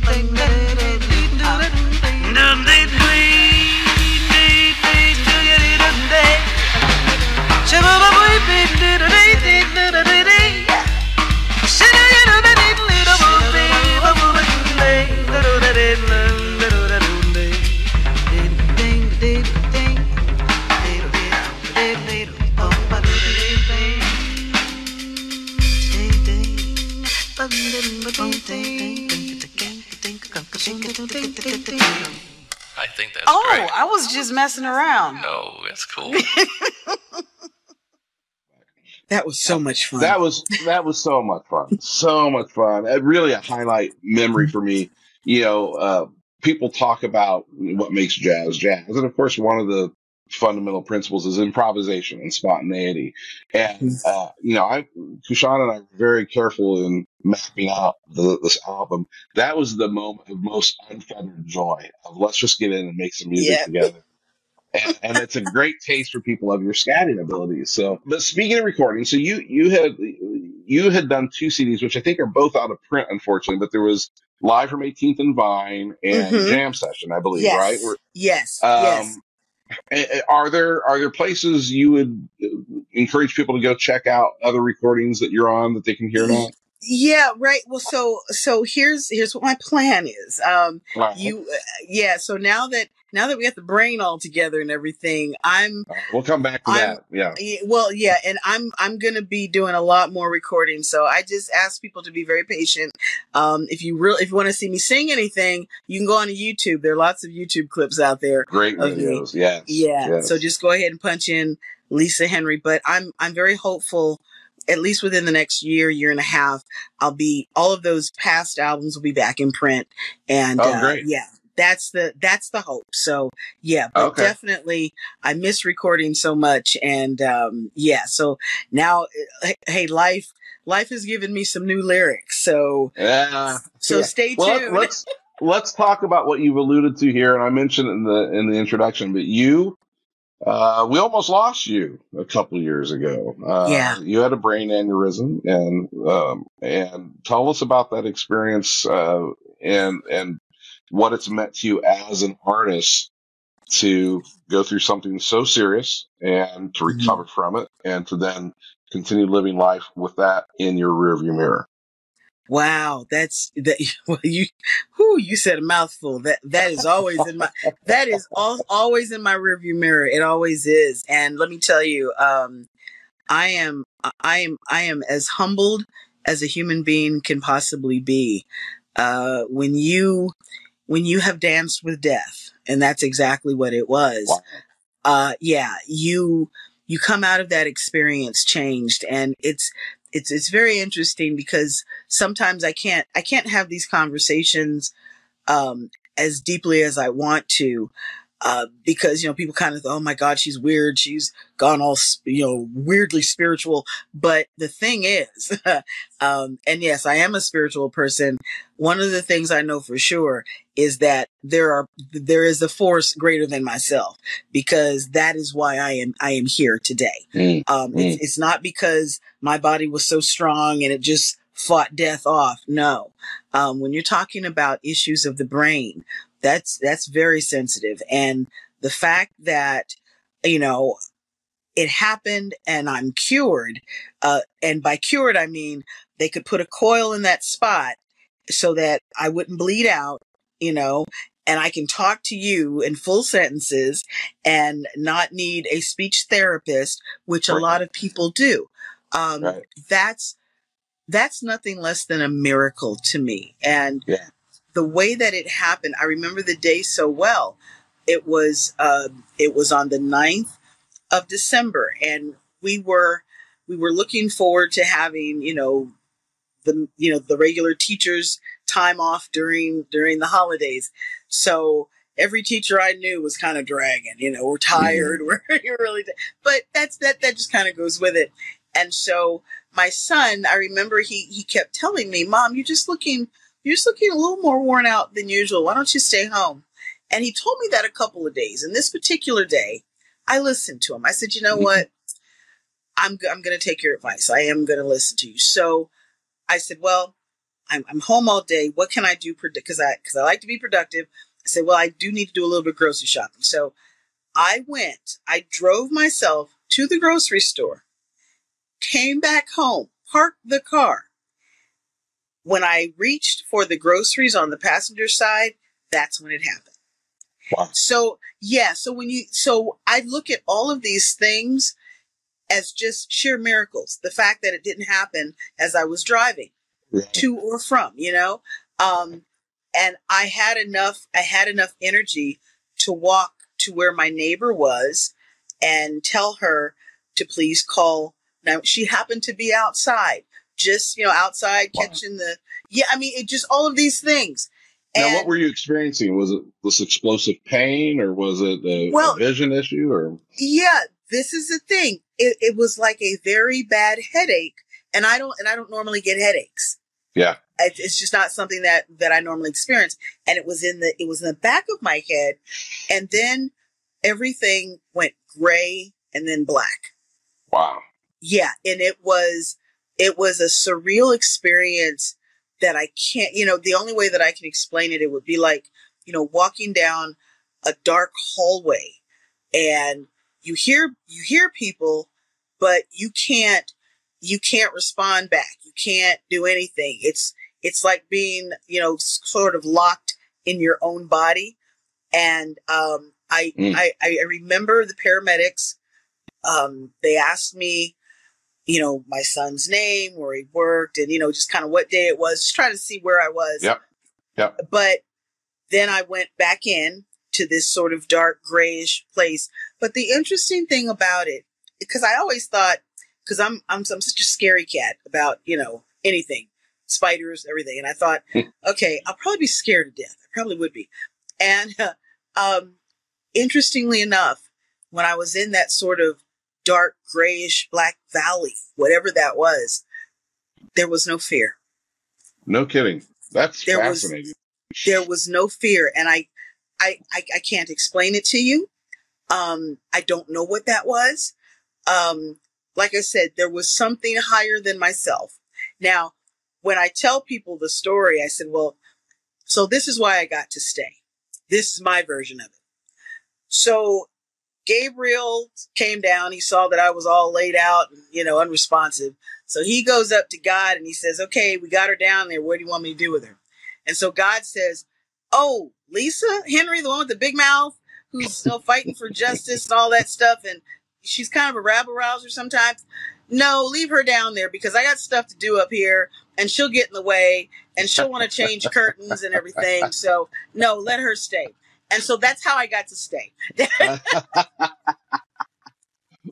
[SPEAKER 5] I think that's
[SPEAKER 4] Oh,
[SPEAKER 5] great.
[SPEAKER 4] I was just messing around.
[SPEAKER 5] No, that's cool. *laughs*
[SPEAKER 2] That was so much fun.
[SPEAKER 1] That was that was so much fun, so much fun. Uh, really a highlight memory for me. You know, uh, people talk about what makes jazz jazz, and of course, one of the fundamental principles is improvisation and spontaneity. And uh, you know, I Kushan and I were very careful in mapping out the, this album. That was the moment of most unfettered joy of let's just get in and make some music
[SPEAKER 2] Yeah.
[SPEAKER 1] together. And, and it's a great taste for people of your scatting abilities. So, but speaking of recording, so you you had you had done two CDs, which I think are both out of print, unfortunately. But there was live from 18th and Vine and
[SPEAKER 2] Mhm.
[SPEAKER 1] Jam Session, I believe,
[SPEAKER 2] yes.
[SPEAKER 1] right? Where-
[SPEAKER 2] yes.
[SPEAKER 1] um,
[SPEAKER 2] yes.
[SPEAKER 1] Are there are there places you would encourage people to go check out other recordings that you're on that they can hear now?
[SPEAKER 2] Yeah, right. Well, so so here's here's what my plan is. Um,
[SPEAKER 1] Wow.
[SPEAKER 2] you, uh, yeah. So now that now that we got the brain all together and everything, I'm
[SPEAKER 1] We'll come back to
[SPEAKER 2] I'm-
[SPEAKER 1] that. Yeah.
[SPEAKER 2] Yeah, well, yeah, and I'm I'm gonna be doing a lot more recording. So I just ask people to be very patient. Um, if you really if you want to see me sing anything, you can go on to YouTube. There are lots of YouTube clips out there.
[SPEAKER 1] Great videos. Yes.
[SPEAKER 2] Yeah.
[SPEAKER 1] yes.
[SPEAKER 2] So just go ahead and punch in Lisa Henry. But I'm I'm very hopeful. At least within the next year, year and a half, I'll be all of those past albums will be back in print. And
[SPEAKER 1] Oh,
[SPEAKER 2] uh,
[SPEAKER 1] great.
[SPEAKER 2] yeah, that's the that's the hope. So yeah, but
[SPEAKER 1] Okay.
[SPEAKER 2] definitely I miss recording so much. And um, yeah, so now uh, hey, life life has given me some new lyrics. So
[SPEAKER 1] yeah.
[SPEAKER 2] so
[SPEAKER 1] Yeah.
[SPEAKER 2] stay
[SPEAKER 1] Well,
[SPEAKER 2] tuned.
[SPEAKER 1] let's let's talk about what you've alluded to here, and I mentioned in the in the introduction. But you, uh, we almost lost you a couple years ago. Uh,
[SPEAKER 2] Yeah.
[SPEAKER 1] you had a brain aneurysm, and um, and tell us about that experience uh, and and what it's meant to you as an artist to go through something so serious and to
[SPEAKER 2] Mhm.
[SPEAKER 1] recover from it, and to then continue living life with that in your rearview mirror.
[SPEAKER 2] Wow, that's that. *laughs* Well, you, who you said a mouthful. That that is always in my. That is all, always in my rearview mirror. It always is. And let me tell you, um, I am, I am, I am as humbled as a human being can possibly be. Uh, when you, when you have danced with death, and that's exactly what it was.
[SPEAKER 1] Wow.
[SPEAKER 2] Uh, yeah, you you come out of that experience changed, and it's it's it's very interesting because sometimes I can't I can't have these conversations um, as deeply as I want to. Uh, because you know people kind of oh my god she's weird. She's gone all you know weirdly spiritual. But the thing is *laughs* um, and yes i am a spiritual person. One of the things i know for sure is that there are there is a force greater than myself because that is why i am i am here today.
[SPEAKER 1] Mm,
[SPEAKER 2] um, it's, it's not because my body was so strong and it just fought death off. No. Um, when you're talking about issues of the brain, that's that's very sensitive. And the fact that you know it happened and I'm cured, uh, and by cured I mean they could put a coil in that spot so that I wouldn't bleed out. You know. And I can talk to you in full sentences and not need a speech therapist, which a lot of people do. Um,
[SPEAKER 1] Right.
[SPEAKER 2] That's that's nothing less than a miracle to me. And
[SPEAKER 1] Yeah.
[SPEAKER 2] The way that it happened, I remember the day so well. It was uh, it was on the 9th of December, and we were we were looking forward to having you know the you know the regular teachers time off during during the holidays. So every teacher I knew was kind of dragging. You know, we're tired. *laughs* We're you're really, but that's that that just kind of goes with it. And so my son, I remember he he kept telling me, "Mom, you're just looking you're looking a little more worn out than usual. Why don't you stay home?" And he told me that a couple of days. And this particular day, I listened to him. I said, "You know mm-hmm. what? I'm I'm going to take your advice. I am going to listen to you." So I said, "Well, I'm, I'm home all day. What can I do? Because I because I like to be productive." I said, "Well, I do need to do a little bit of grocery shopping." So I went. I drove myself to the grocery store, came back home, parked the car. When I reached for the groceries on the passenger side, that's when it happened.
[SPEAKER 1] Wow.
[SPEAKER 2] So yeah, so when you so I look at all of these things as just sheer miracles. The fact that it didn't happen as I was driving
[SPEAKER 1] Right.
[SPEAKER 2] to or from, you know. Um, and I had enough. I had enough energy to walk to where my neighbor was and tell her to please call. Now she happened to be outside, just you know, outside
[SPEAKER 1] Wow.
[SPEAKER 2] catching the. Yeah, I mean, it just all of these things.
[SPEAKER 1] Now, what were you experiencing? Was it this explosive pain, or was it a, a vision issue, or
[SPEAKER 2] yeah, this is the thing. It, it was like a very bad headache, and I don't and I don't normally get headaches.
[SPEAKER 1] yeah,
[SPEAKER 2] It's it's just not something that that I normally experience. And it was in the it was in the back of my head, and then everything went gray and then black.
[SPEAKER 1] wow,
[SPEAKER 2] Yeah, and it was it was a surreal experience that I can't. You know, the only way that I can explain it, it would be like you know walking down a dark hallway, and you hear you hear people, but you can't you can't respond back. You can't do anything. It's it's like being you know sort of locked in your own body. And um, I,
[SPEAKER 1] Mm.
[SPEAKER 2] I I remember the paramedics. Um, they asked me, you know, my son's name, where he worked, and you know, just kind of what day it was, just trying to see where I was.
[SPEAKER 1] Yep. Yep.
[SPEAKER 2] But then I went back in to this sort of dark grayish place. But the interesting thing about it, because I always thought, because I'm, I'm I'm such a scary cat about you know anything, spiders, everything, and I thought, okay, I'll probably be scared to death. I probably would be. And *laughs* um, interestingly enough, when I was in that sort of dark grayish black valley, whatever that was, there was no fear.
[SPEAKER 1] no kidding. That's
[SPEAKER 2] There was-
[SPEAKER 1] fascinating.
[SPEAKER 2] there was no fear and I, I i i can't explain it to you um i don't know what that was um like i said there was something higher than myself now when i tell people the story i said well so this is why i got to stay this is my version of it so gabriel came down he saw that i was all laid out and you know unresponsive So he goes up to God and he says, Okay, we got her down there. What do you want me to do with her? And so God says, Oh, Lisa Henry, the one with the big mouth, who's still fighting for justice and all that stuff, and she's kind of a rabble rouser sometimes. No, leave her down there because I got stuff to do up here and she'll get in the way and she'll want to change curtains and everything. So, no, let her stay. And so that's how I got to stay. *laughs*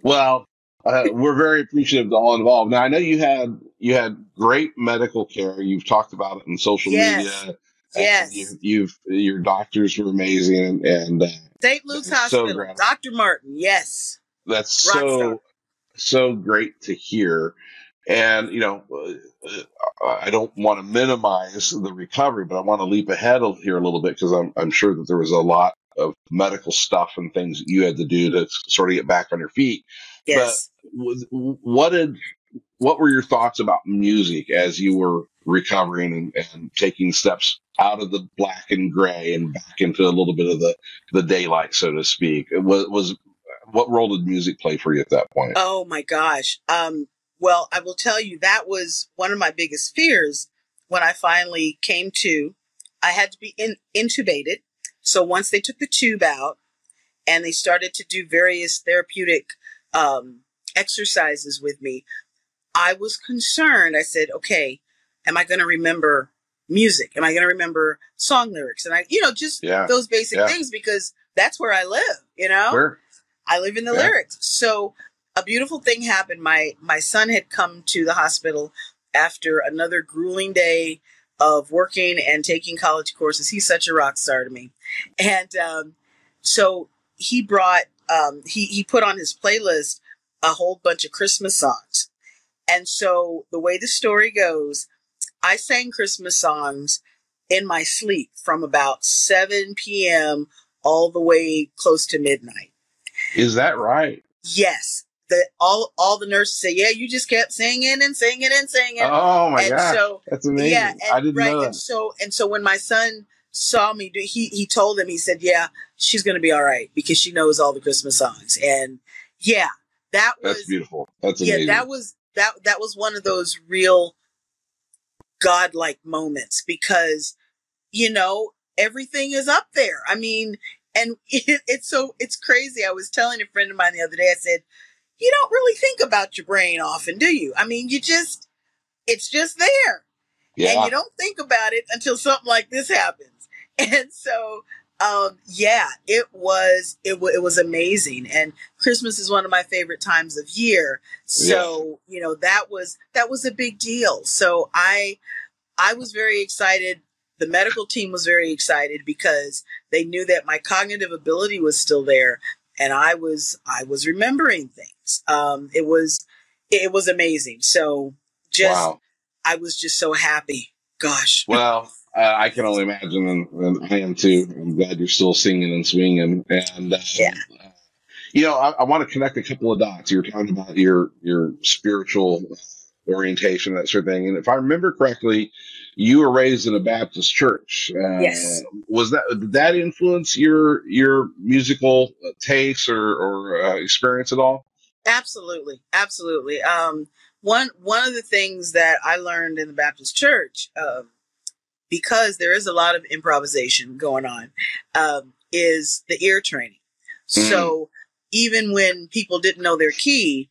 [SPEAKER 1] well, uh, we're very appreciative to all involved. Now, I know you had you had great medical care. You've talked about it in social
[SPEAKER 2] Yes.
[SPEAKER 1] media.
[SPEAKER 2] Yes.
[SPEAKER 1] You, you've your doctors were amazing, and, and uh,
[SPEAKER 2] St. Luke's
[SPEAKER 1] That's so
[SPEAKER 2] Hospital. Dr. Martin. Yes.
[SPEAKER 1] that's
[SPEAKER 2] Rock
[SPEAKER 1] so so great to hear. And you know, I don't want to minimize the recovery, but I want to leap ahead here a little bit because I'm I'm sure that there was a lot of medical stuff and things that you had to do to sort of get back on your feet.
[SPEAKER 2] Yes.
[SPEAKER 1] Was- What did what were your thoughts about music as you were recovering and, and taking steps out of the black and gray and back into a little bit of the the daylight, so to speak? It Was was what role did music play for you at that point?
[SPEAKER 2] Oh my gosh. Um, well, I will tell you that was one of my biggest fears when I finally came to. I had to be in, intubated. So once they took the tube out and they started to do various therapeutic um, exercises with me, I was concerned. I said, okay, am I going to remember music? Am I going to remember song lyrics? And I, you know, just
[SPEAKER 1] Yeah.
[SPEAKER 2] those basic
[SPEAKER 1] Yeah.
[SPEAKER 2] things because that's where I live, you know?
[SPEAKER 1] Where?
[SPEAKER 2] I live in the
[SPEAKER 1] Yeah.
[SPEAKER 2] lyrics. So a beautiful thing happened. My my son had come to the hospital after another grueling day of working and taking college courses. He's such a rock star to me, and um, so he brought um, he he put on his playlist a whole bunch of Christmas songs. And so the way the story goes, I sang Christmas songs in my sleep from about 7 p.m. all the way close to midnight.
[SPEAKER 1] Is that right?
[SPEAKER 2] Yes. The all all the nurses say, Yeah, you just kept singing and singing and singing.
[SPEAKER 1] Oh my
[SPEAKER 2] and
[SPEAKER 1] gosh,
[SPEAKER 2] so
[SPEAKER 1] that's amazing!
[SPEAKER 2] yeah, and,
[SPEAKER 1] I didn't
[SPEAKER 2] right.
[SPEAKER 1] know
[SPEAKER 2] And so and so when my son saw me he he told him, he said, Yeah, she's gonna be all right because she knows all the Christmas songs. And yeah, that was
[SPEAKER 1] That's beautiful. That's
[SPEAKER 2] yeah, that was that that was one of those real godlike moments because you know everything is up there. I mean, and *laughs* it, it's so it's crazy. I was telling a friend of mine the other day. I said, "You don't really think about your brain often, do you? I mean, you just it's just there, and you don't think about it until something like this happens." *laughs* And so, um, yeah, it was it, wa it was amazing. And Christmas is one of my favorite times of year. So, you know, that was that was a big deal. So I I was very excited. The medical team was very excited because they knew that my cognitive ability was still there and I was I was remembering things. Um it was it was amazing. So just
[SPEAKER 1] wow.
[SPEAKER 2] I was just so happy. Gosh. *laughs*
[SPEAKER 1] Well, uh, I can only imagine, and, and I am too. I'm glad you're still singing and swinging. And uh,
[SPEAKER 2] Yeah.
[SPEAKER 1] you know, I, I want to connect a couple of dots. You were talking about your your spiritual orientation, that sort of thing. And if I remember correctly, you were raised in a Baptist church. Uh,
[SPEAKER 2] Yes.
[SPEAKER 1] Was that did that influence your your musical tastes or or uh, experience at all?
[SPEAKER 2] Absolutely, absolutely. Um, one one of the things that I learned in the Baptist church, um, because there is a lot of improvisation going on, um, is the ear training. So even when people didn't know their key,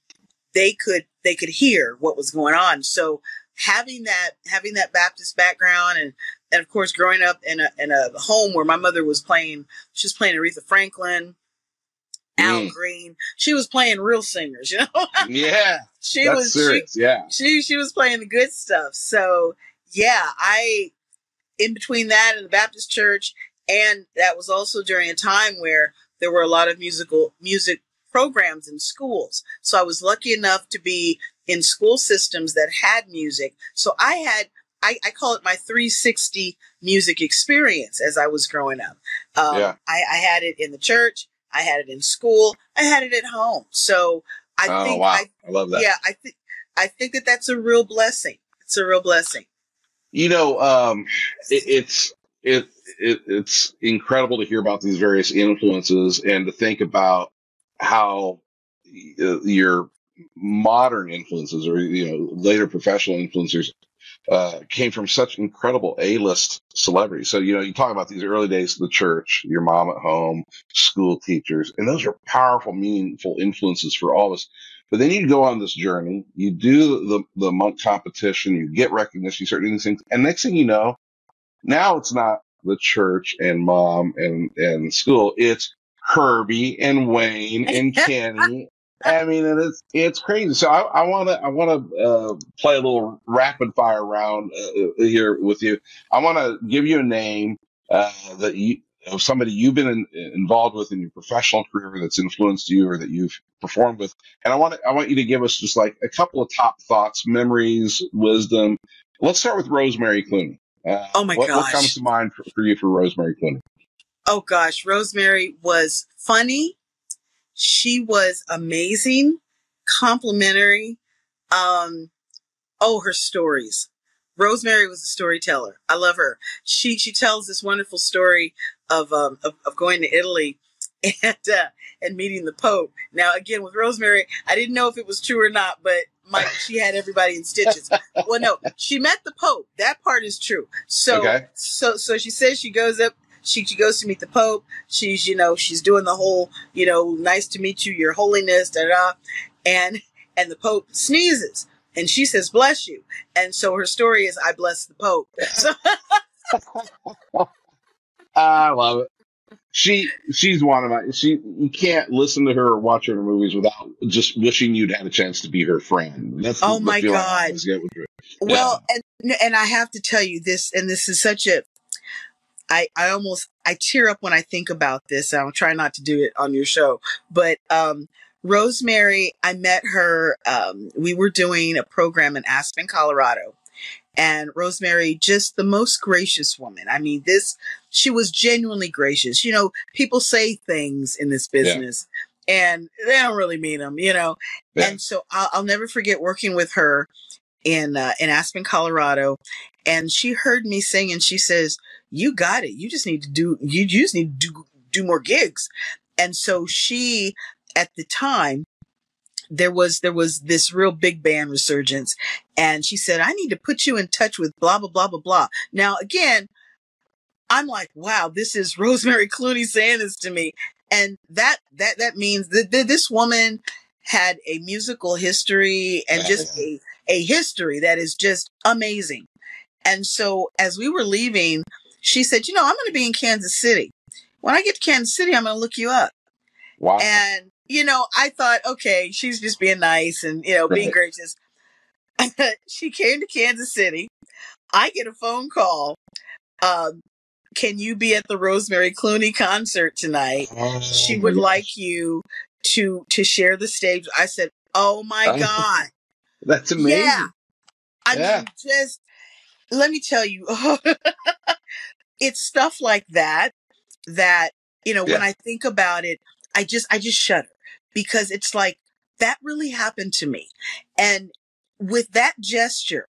[SPEAKER 2] they could they could hear what was going on. So having that having that Baptist background and and of course growing up in a in a home where my mother was playing, she was playing Aretha Franklin, Al
[SPEAKER 1] Mm.
[SPEAKER 2] Green. She was playing real singers, you know. *laughs*
[SPEAKER 1] Yeah,
[SPEAKER 2] she
[SPEAKER 1] that's
[SPEAKER 2] was she,
[SPEAKER 1] yeah,
[SPEAKER 2] she she was playing the good stuff. So yeah, I in between that and the Baptist church, and that was also during a time where there were a lot of musical music programs in schools. So I was lucky enough to be in school systems that had music. So I had I, I call it my 360 music experience as I was growing up. Um,
[SPEAKER 1] Yeah.
[SPEAKER 2] I, I had it in the church, I had it in school, I had it at home. So I
[SPEAKER 1] oh
[SPEAKER 2] think
[SPEAKER 1] wow,
[SPEAKER 2] I
[SPEAKER 1] I love that.
[SPEAKER 2] yeah, I think I think that that's a real blessing. It's a real blessing.
[SPEAKER 1] you know um it, it's it, it it's incredible to hear about these various influences and to think about how uh, your modern influences or you know later professional influencers uh, came from such incredible A-list celebrities. So you know you talk about these early days of the church, your mom at home, school teachers, and those are powerful, meaningful influences for all of us. But then you go on this journey, you do the the monk competition, you get recognition, you start doing these things, and next thing you know, now it's not the church and mom and and school, it's Herbie and Wayne and *laughs* Kenny. I mean, and it's it's crazy. So I want to I want to uh, play a little rapid fire round uh, uh, here with you. I want to give you a name uh, that you of somebody you've been in, involved with in your professional career that's influenced you or that you've performed with, and I want to, I want you to give us just like a couple of top thoughts, memories, wisdom. Let's start with Rosemary Clooney. Uh,
[SPEAKER 2] Oh my
[SPEAKER 1] what, what comes to mind for, for you for Rosemary Clooney?
[SPEAKER 2] Oh gosh, Rosemary was funny. She was amazing, complimentary. Um, oh, her stories. Rosemary was a storyteller. I love her. She she tells this wonderful story of um of, of going to Italy *laughs* and uh, and meeting the Pope. Now again with Rosemary, I didn't know if it was true or not, but my she had everybody in stitches. well, no, she met the Pope. That part is true. So
[SPEAKER 1] Okay.
[SPEAKER 2] so so she says she goes up she, she goes to meet the pope. She's you know she's doing the whole you know nice to meet you your holiness da da and and the pope sneezes and she says bless you. And so her story is i bless the pope. So *laughs*
[SPEAKER 1] I love it. She she's one of my she you can't listen to her or watch her movies without just wishing you'd had a chance to be her friend. That's the,
[SPEAKER 2] Oh
[SPEAKER 1] the
[SPEAKER 2] my
[SPEAKER 1] I
[SPEAKER 2] God. well and and i have to tell you this and this is such a I, I almost I tear up when I think about this. I'll try not to do it on your show, but um, Rosemary, I met her. Um, we were doing a program in Aspen, Colorado, and Rosemary, just the most gracious woman. I mean, this she was genuinely gracious. You know, people say things in this
[SPEAKER 1] Yeah.
[SPEAKER 2] business, and they don't really mean them. You know,
[SPEAKER 1] Yeah.
[SPEAKER 2] and so I'll, I'll never forget working with her in uh, in Aspen, Colorado, and she heard me sing, and she says, "You got it. You just need to do. You just need to do do more gigs." And so she, at the time, there was there was this real big band resurgence, and she said, "I need to put you in touch with blah blah blah blah blah." Now again, I'm like, "Wow, this is *laughs* Rosemary Clooney saying this to me," and that that that means that that this woman had a musical history and just a a history that is just amazing. And so as we were leaving, she said, "You know, I'm going to be in Kansas City. When I get to Kansas City, I'm going to look you up."
[SPEAKER 1] Wow.
[SPEAKER 2] And, you know, I thought, okay, she's just being nice and, you know, being gracious. *laughs* she came to Kansas City. I get a phone call. Um, can you be at the Rosemary Clooney concert tonight?
[SPEAKER 1] Oh
[SPEAKER 2] She would
[SPEAKER 1] gosh.
[SPEAKER 2] like you to to share the stage. I said, "Oh my
[SPEAKER 1] Oh,
[SPEAKER 2] god."
[SPEAKER 1] That's amazing.
[SPEAKER 2] Yeah. I
[SPEAKER 1] Yeah.
[SPEAKER 2] mean, just let me tell you, *laughs* it's stuff like that that you know. When I think about it, I just I just shudder because it's like that really happened to me, and with that gesture,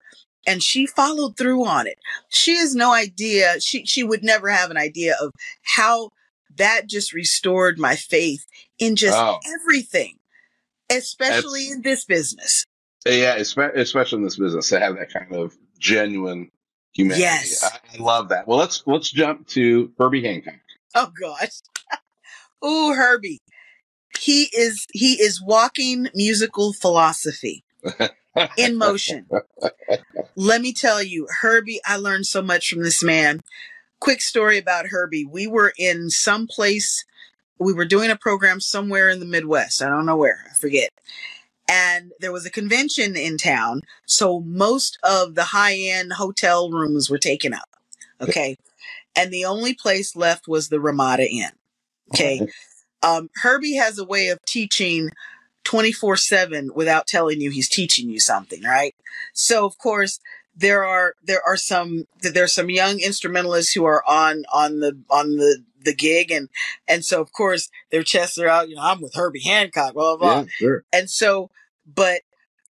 [SPEAKER 2] and she followed through on it. She has no idea. She she would never have an idea of how that just restored my faith in just
[SPEAKER 1] Oh.
[SPEAKER 2] everything, especially
[SPEAKER 1] That's-
[SPEAKER 2] in this business.
[SPEAKER 1] Yeah, especially in this business, to have that kind of genuine humanity.
[SPEAKER 2] Yes.
[SPEAKER 1] I, I love that. Well, let's let's jump to Herbie Hancock.
[SPEAKER 2] Oh gosh. *laughs* Ooh, Herbie. He is he is walking musical philosophy *laughs* in motion. Let me tell you, Herbie, I learned so much from this man. Quick story about Herbie. We were in some place, we were doing a program somewhere in the Midwest. I don't know where, I forget. And there was a convention in town. So most of the high end hotel rooms were taken up. Okay. And the only place left was the Ramada Inn. Okay. Um, Herbie has a way of teaching 24 7 without telling you he's teaching you something, right? So of course there are there are some there are some young instrumentalists who are on on the on the the gig and and so of course their chests are out, you know, I'm with Herbie Hancock, blah blah blah.
[SPEAKER 1] Yeah, sure.
[SPEAKER 2] And so, but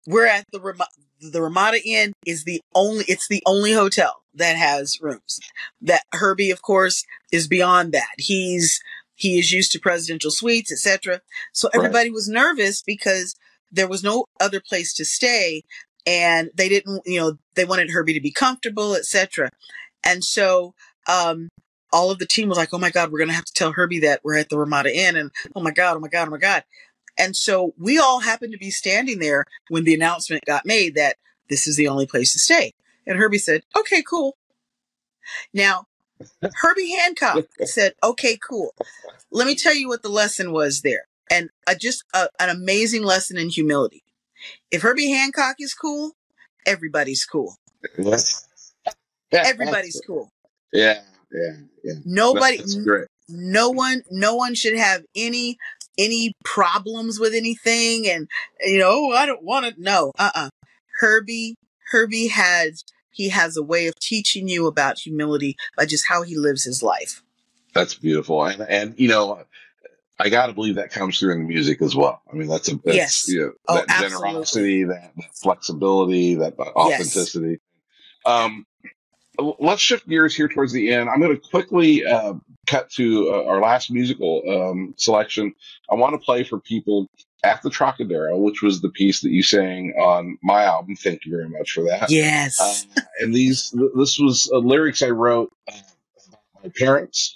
[SPEAKER 2] we're at the Ram- the Ramada Inn is the only it's the only hotel that has rooms. That Herbie, of course, is beyond that. He's he is used to presidential suites, etc. So
[SPEAKER 1] Right.
[SPEAKER 2] everybody was nervous because there was no other place to stay and they didn't, you know, they wanted Herbie to be comfortable, etc. And so, um, all of the team was like, "Oh my God, we're gonna have to tell Herbie that we're at the Ramada Inn," and oh my God, oh my God, oh my God. And so we all happened to be standing there when the announcement got made that this is the only place to stay. And Herbie said, "Okay, cool." Now, Herbie Hancock *laughs* said, "Okay, cool." Let me tell you what the lesson was there, and uh, just a, an amazing lesson in humility. If Herbie Hancock is cool, everybody's cool. *laughs* *laughs* Everybody's cool.
[SPEAKER 1] Yeah, yeah, yeah.
[SPEAKER 2] Nobody, no one no one should have any any problems with anything and you know "Oh, i don't want to no uh-uh herbie herbie has he has a way of teaching you about humility by just how he lives his life
[SPEAKER 1] That's beautiful, and and you know, I got to believe that comes through in the music as well. I mean, that's a that's,
[SPEAKER 2] Yes.
[SPEAKER 1] you know,
[SPEAKER 2] Oh,
[SPEAKER 1] that
[SPEAKER 2] absolutely.
[SPEAKER 1] generosity, that, that flexibility, that authenticity. Um, l- let's shift gears here towards the end. I'm going to quickly uh, cut to uh, our last musical um, selection. I want to play for people at the Trocadero, which was the piece that you sang on my album. Thank you very much for that.
[SPEAKER 2] yes
[SPEAKER 1] Uh, and these, th- this was uh, lyrics I wrote uh, about my parents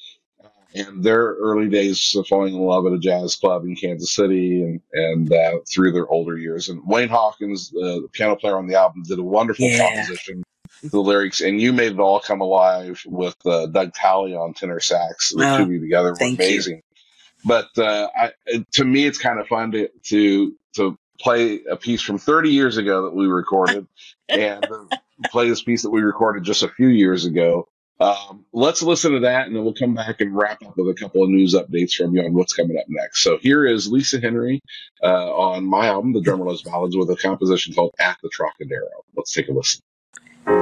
[SPEAKER 1] and their early days of falling in love at a jazz club in Kansas City and, and uh, through their older years. And Wayne Hawkins, uh, the piano player on the album, did a wonderful
[SPEAKER 2] Yeah.
[SPEAKER 1] composition the lyrics. And you made it all come alive with uh, Doug Talley on tenor sax. The
[SPEAKER 2] Oh,
[SPEAKER 1] two of you together were
[SPEAKER 2] thank you.
[SPEAKER 1] amazing. But uh, I, to me, it's kind of fun to, to, to play a piece from 30 years ago that we recorded *laughs* and uh, play this piece that we recorded just a few years ago. Um, let's listen to that, and then we'll come back and wrap up with a couple of news updates from you on what's coming up next. So here is Lisa Henry uh, on my album, The Drummer Loves Ballads, with a composition called "At the Trocadero." Let's take a listen.
[SPEAKER 3] The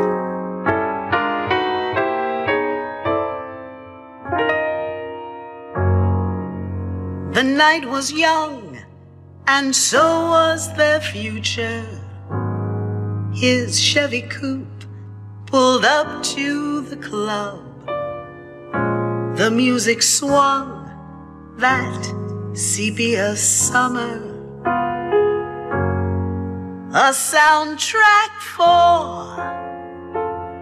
[SPEAKER 3] night was young, and so was their future. His Chevy coupe pulled up to the club. The music swung that sepia summer. A soundtrack for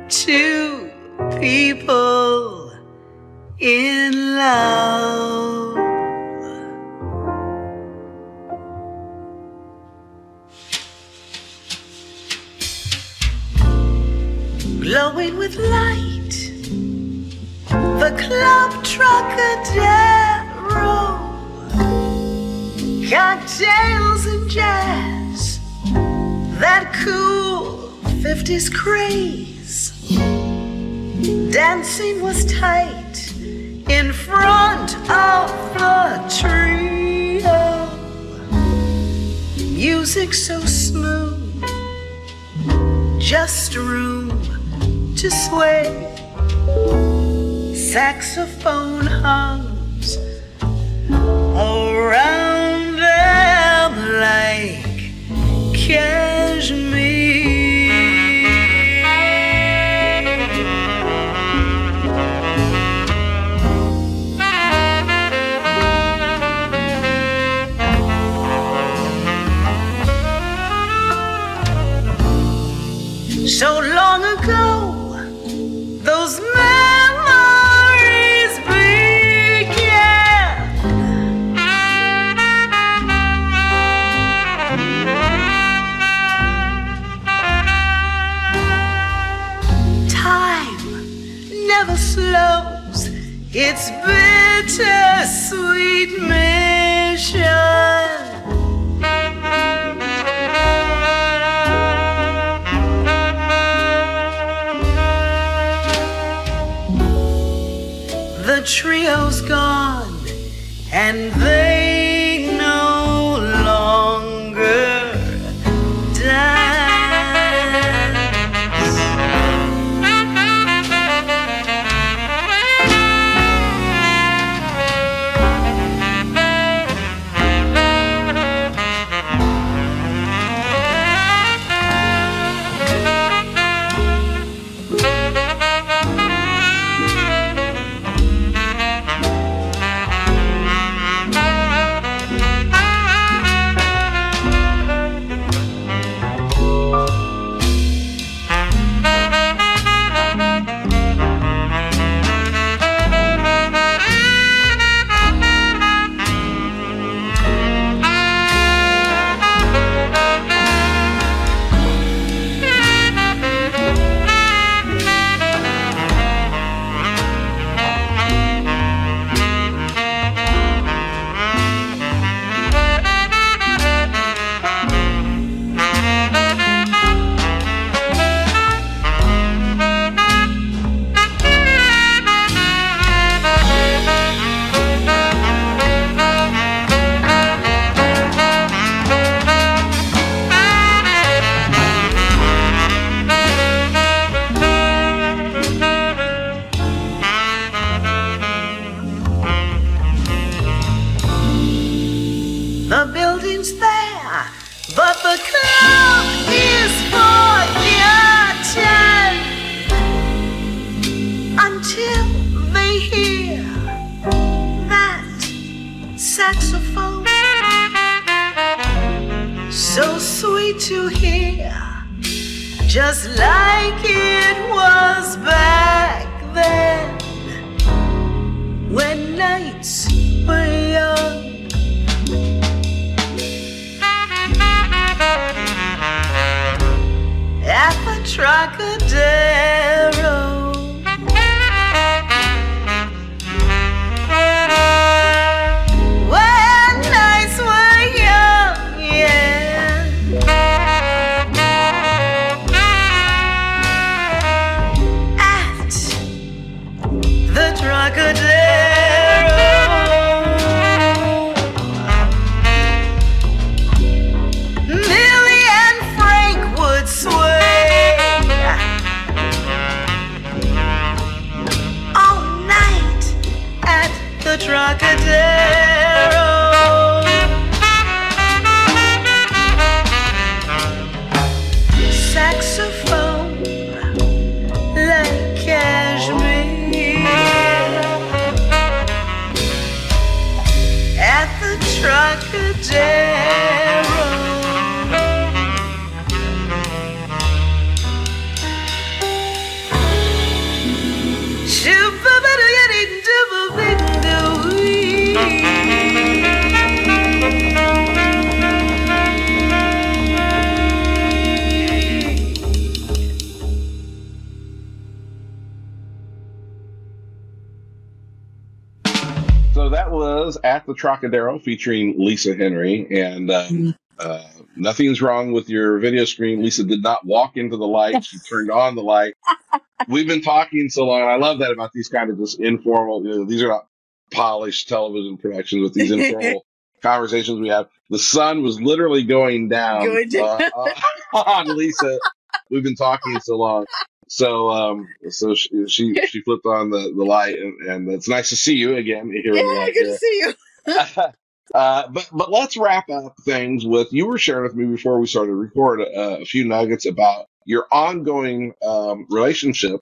[SPEAKER 3] two people in love. glowing with light. The club Trocadero, cocktails and jazz, that cool 50s craze. Dancing was tight in front of the trio. Music so smooth just room to sway. Saxophone hums around bittersweet mission. The trio's gone,
[SPEAKER 4] the Trocadero
[SPEAKER 1] featuring Lisa Henry, and uh,
[SPEAKER 2] Mhm.
[SPEAKER 1] uh, nothing's wrong with your video screen. Lisa did not walk into the light; she *laughs* turned on the light. We've been talking so long. I love that about these kind of just informal. You know, these are not polished television productions, but these informal *laughs* conversations we have. The sun was literally going down, uh, *laughs* on Lisa. We've been talking so long. So, um, so she, she, she flipped on the, the light and, and it's nice to see you again here
[SPEAKER 2] Yeah, good to see you.
[SPEAKER 1] Uh, but but let's wrap up things with you were sharing with me before we started to record uh, a few nuggets about your ongoing um, relationship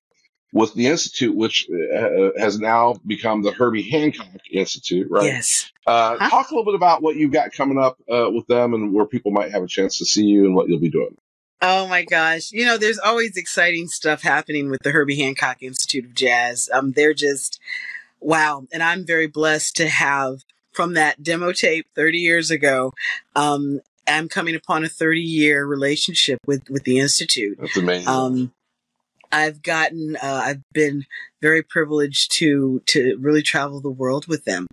[SPEAKER 1] with the institute, which uh, has now become the Herbie Hancock Institute, right?
[SPEAKER 2] Yes.
[SPEAKER 1] Uh,
[SPEAKER 2] Huh?
[SPEAKER 1] Talk a little bit about what you've got coming up uh, with them and where people might have a chance to see you and what you'll be doing.
[SPEAKER 2] Oh my gosh. You know, there's always exciting stuff happening with the Herbie Hancock Institute of Jazz. Um, they're just wow. And I'm very blessed to have from that demo tape 30 years ago. Um, I'm coming upon a 30 year relationship with, with the Institute.
[SPEAKER 1] That's amazing.
[SPEAKER 2] Um, I've gotten, uh, I've been very privileged to to really travel the world with them.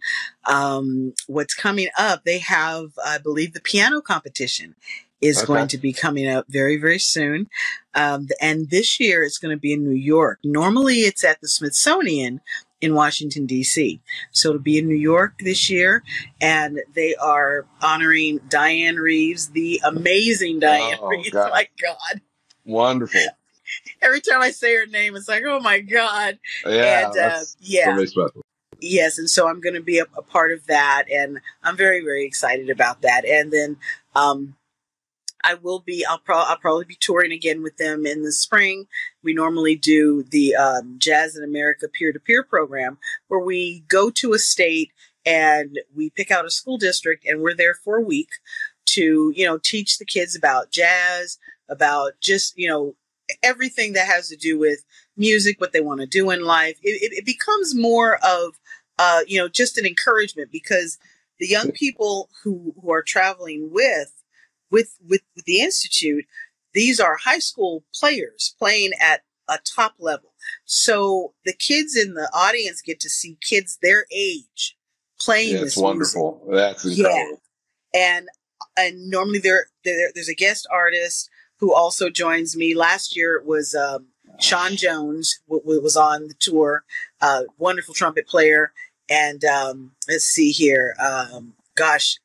[SPEAKER 2] Um, what's coming up? They have, I believe, the piano competition is
[SPEAKER 1] Okay.
[SPEAKER 2] going to be coming up very very soon, um, and this year it's going to be in New York. Normally, it's at the Smithsonian in Washington D.C. So it'll be in New York this year, and they are honoring Dianne Reeves, the amazing Dianne
[SPEAKER 1] Oh,
[SPEAKER 2] Reeves.
[SPEAKER 1] God.
[SPEAKER 2] My God
[SPEAKER 1] Wonderful. *laughs*
[SPEAKER 2] every time I say her name, it's like, oh my god.
[SPEAKER 1] Yeah.
[SPEAKER 2] and uh, yeah, yes, and so I'm going to be a, a part of that, and I'm very very excited about that. And then um, I will be. I'll, pro- I'll probably be touring again with them in the spring. We normally do the um, Jazz in America peer to peer program, where we go to a state and we pick out a school district, and we're there for a week to you know teach the kids about jazz, about just you know everything that has to do with music, what they want to do in life. It, it, it becomes more of, uh, you know, just an encouragement because the young people who, who are traveling with, with, with, with the Institute, these are high school players playing at a top level. So the kids in the audience get to see kids their age playing
[SPEAKER 1] Yeah, it's
[SPEAKER 2] music
[SPEAKER 1] wonderful. That's
[SPEAKER 2] Yeah.
[SPEAKER 1] incredible.
[SPEAKER 2] and and normally there, there there's a guest artist who also joins me. Last year it was um, Sean Jones w- w- was on the tour, uh, wonderful trumpet player, and um, let's see here, um, gosh.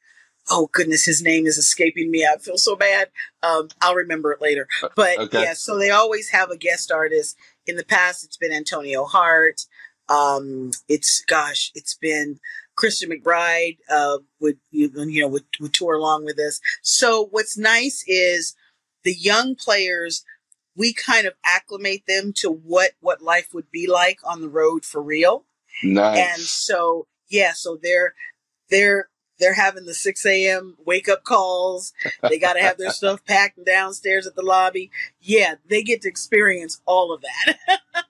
[SPEAKER 2] Oh goodness, his name is escaping me. I feel so bad. Um, I'll remember it later. But
[SPEAKER 1] Okay.
[SPEAKER 2] yeah, so they always have a guest artist. In the past, it's been Antonio Hart. Um, it's gosh, it's been Christian McBride uh, would you know would, would tour along with us. So what's nice is the young players. We kind of acclimate them to what what life would be like on the road for real,
[SPEAKER 1] Nice.
[SPEAKER 2] and so yeah, so they're they're they're having the 6 a.m. wake up calls. They got to have their stuff *laughs* packed downstairs at the lobby. Yeah, they get to experience all of that. *laughs*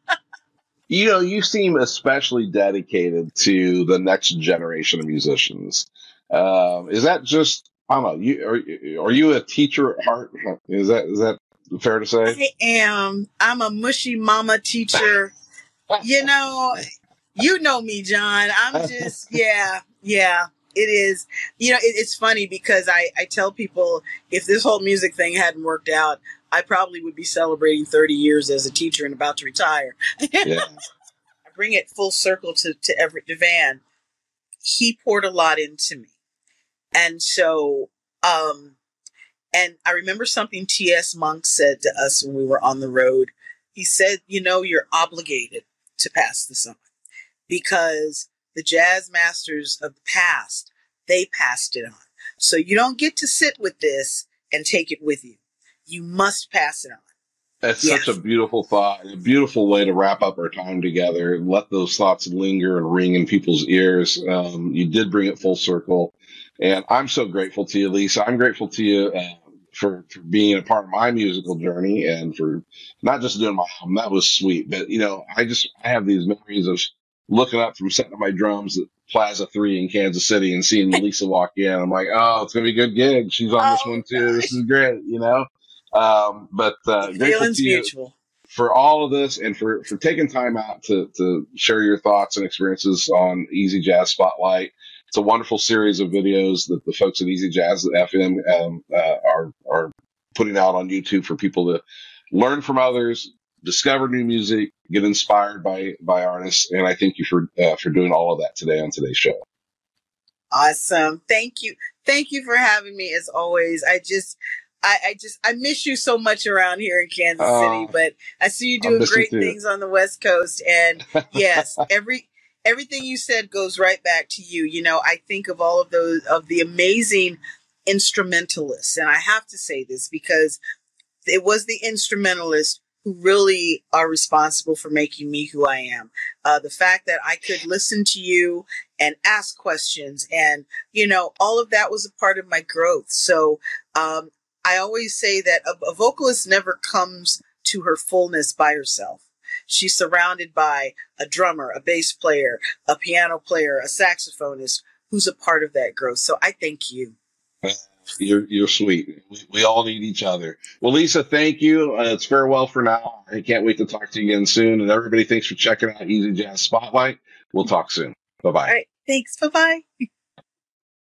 [SPEAKER 1] You know, you seem especially dedicated to the next generation of musicians. Um, is that just I don't know? You are, are you a teacher at heart? Is that is that fair to say?
[SPEAKER 2] I am. I'm a mushy mama teacher. you know, you know me, John. I'm *laughs* just yeah, yeah. It is. You know, it, it's funny because I I tell people if this whole music thing hadn't worked out, I probably would be celebrating 30 years as a teacher and about to retire.
[SPEAKER 1] Yeah. *laughs*
[SPEAKER 2] I bring it full circle to, to Everette DeVan. He poured a lot into me. And so, um, and I remember something T.S. Monk said to us when we were on the road. He said, you know, you're obligated to pass this on because the jazz masters of the past, they passed it on. So you don't get to sit with this and take it with you. You must pass it on.
[SPEAKER 1] That's
[SPEAKER 2] Yes.
[SPEAKER 1] such a beautiful thought, a beautiful way to wrap up our time together. Let those thoughts linger and ring in people's ears. Um, you did bring it full circle, and I'm so grateful to you, Lisa. I'm grateful to you uh, for for being a part of my musical journey and for not just doing my album. That was sweet, but you know, I just I have these memories of looking up from setting up my drums at Plaza Three in Kansas City and seeing Lisa walk in. I'm like, oh, it's gonna be a good gig. She's on this one too. This is great, you know. Um, but uh,
[SPEAKER 2] feeling's mutual.
[SPEAKER 1] for all of this and for, for taking time out to, to share your thoughts and experiences on Easy Jazz Spotlight. It's a wonderful series of videos that the folks at Easy Jazz FM um, uh, are, are putting out on YouTube for people to learn from others, discover new music, get inspired by, by artists. And I thank you for, uh, for doing all of that today on today's show.
[SPEAKER 2] Awesome. Thank you. Thank you for having me as always. I just I, I just I miss you so much around here in Kansas
[SPEAKER 1] Oh,
[SPEAKER 2] City, but I see you doing
[SPEAKER 1] miss you
[SPEAKER 2] great things on the West Coast. And *laughs* yes, every everything you said goes right back to you. You know, I think of all of those of the amazing instrumentalists, and I have to say this because it was the instrumentalists who really are responsible for making me who I am. Uh, the fact that I could listen to you and ask questions, and you know, all of that was a part of my growth. So um, I always say that a, a vocalist never comes to her fullness by herself. She's surrounded by a drummer, a bass player, a piano player, a saxophonist who's a part of that growth. So I thank you.
[SPEAKER 1] You're you're sweet. We, we all need each other. Well, Lisa, thank you. Uh, it's farewell for now. I can't wait to talk to you again soon. And everybody, thanks for checking out Easy Jazz Spotlight. We'll talk soon. Bye bye.
[SPEAKER 2] All right. Thanks. Bye bye. *laughs*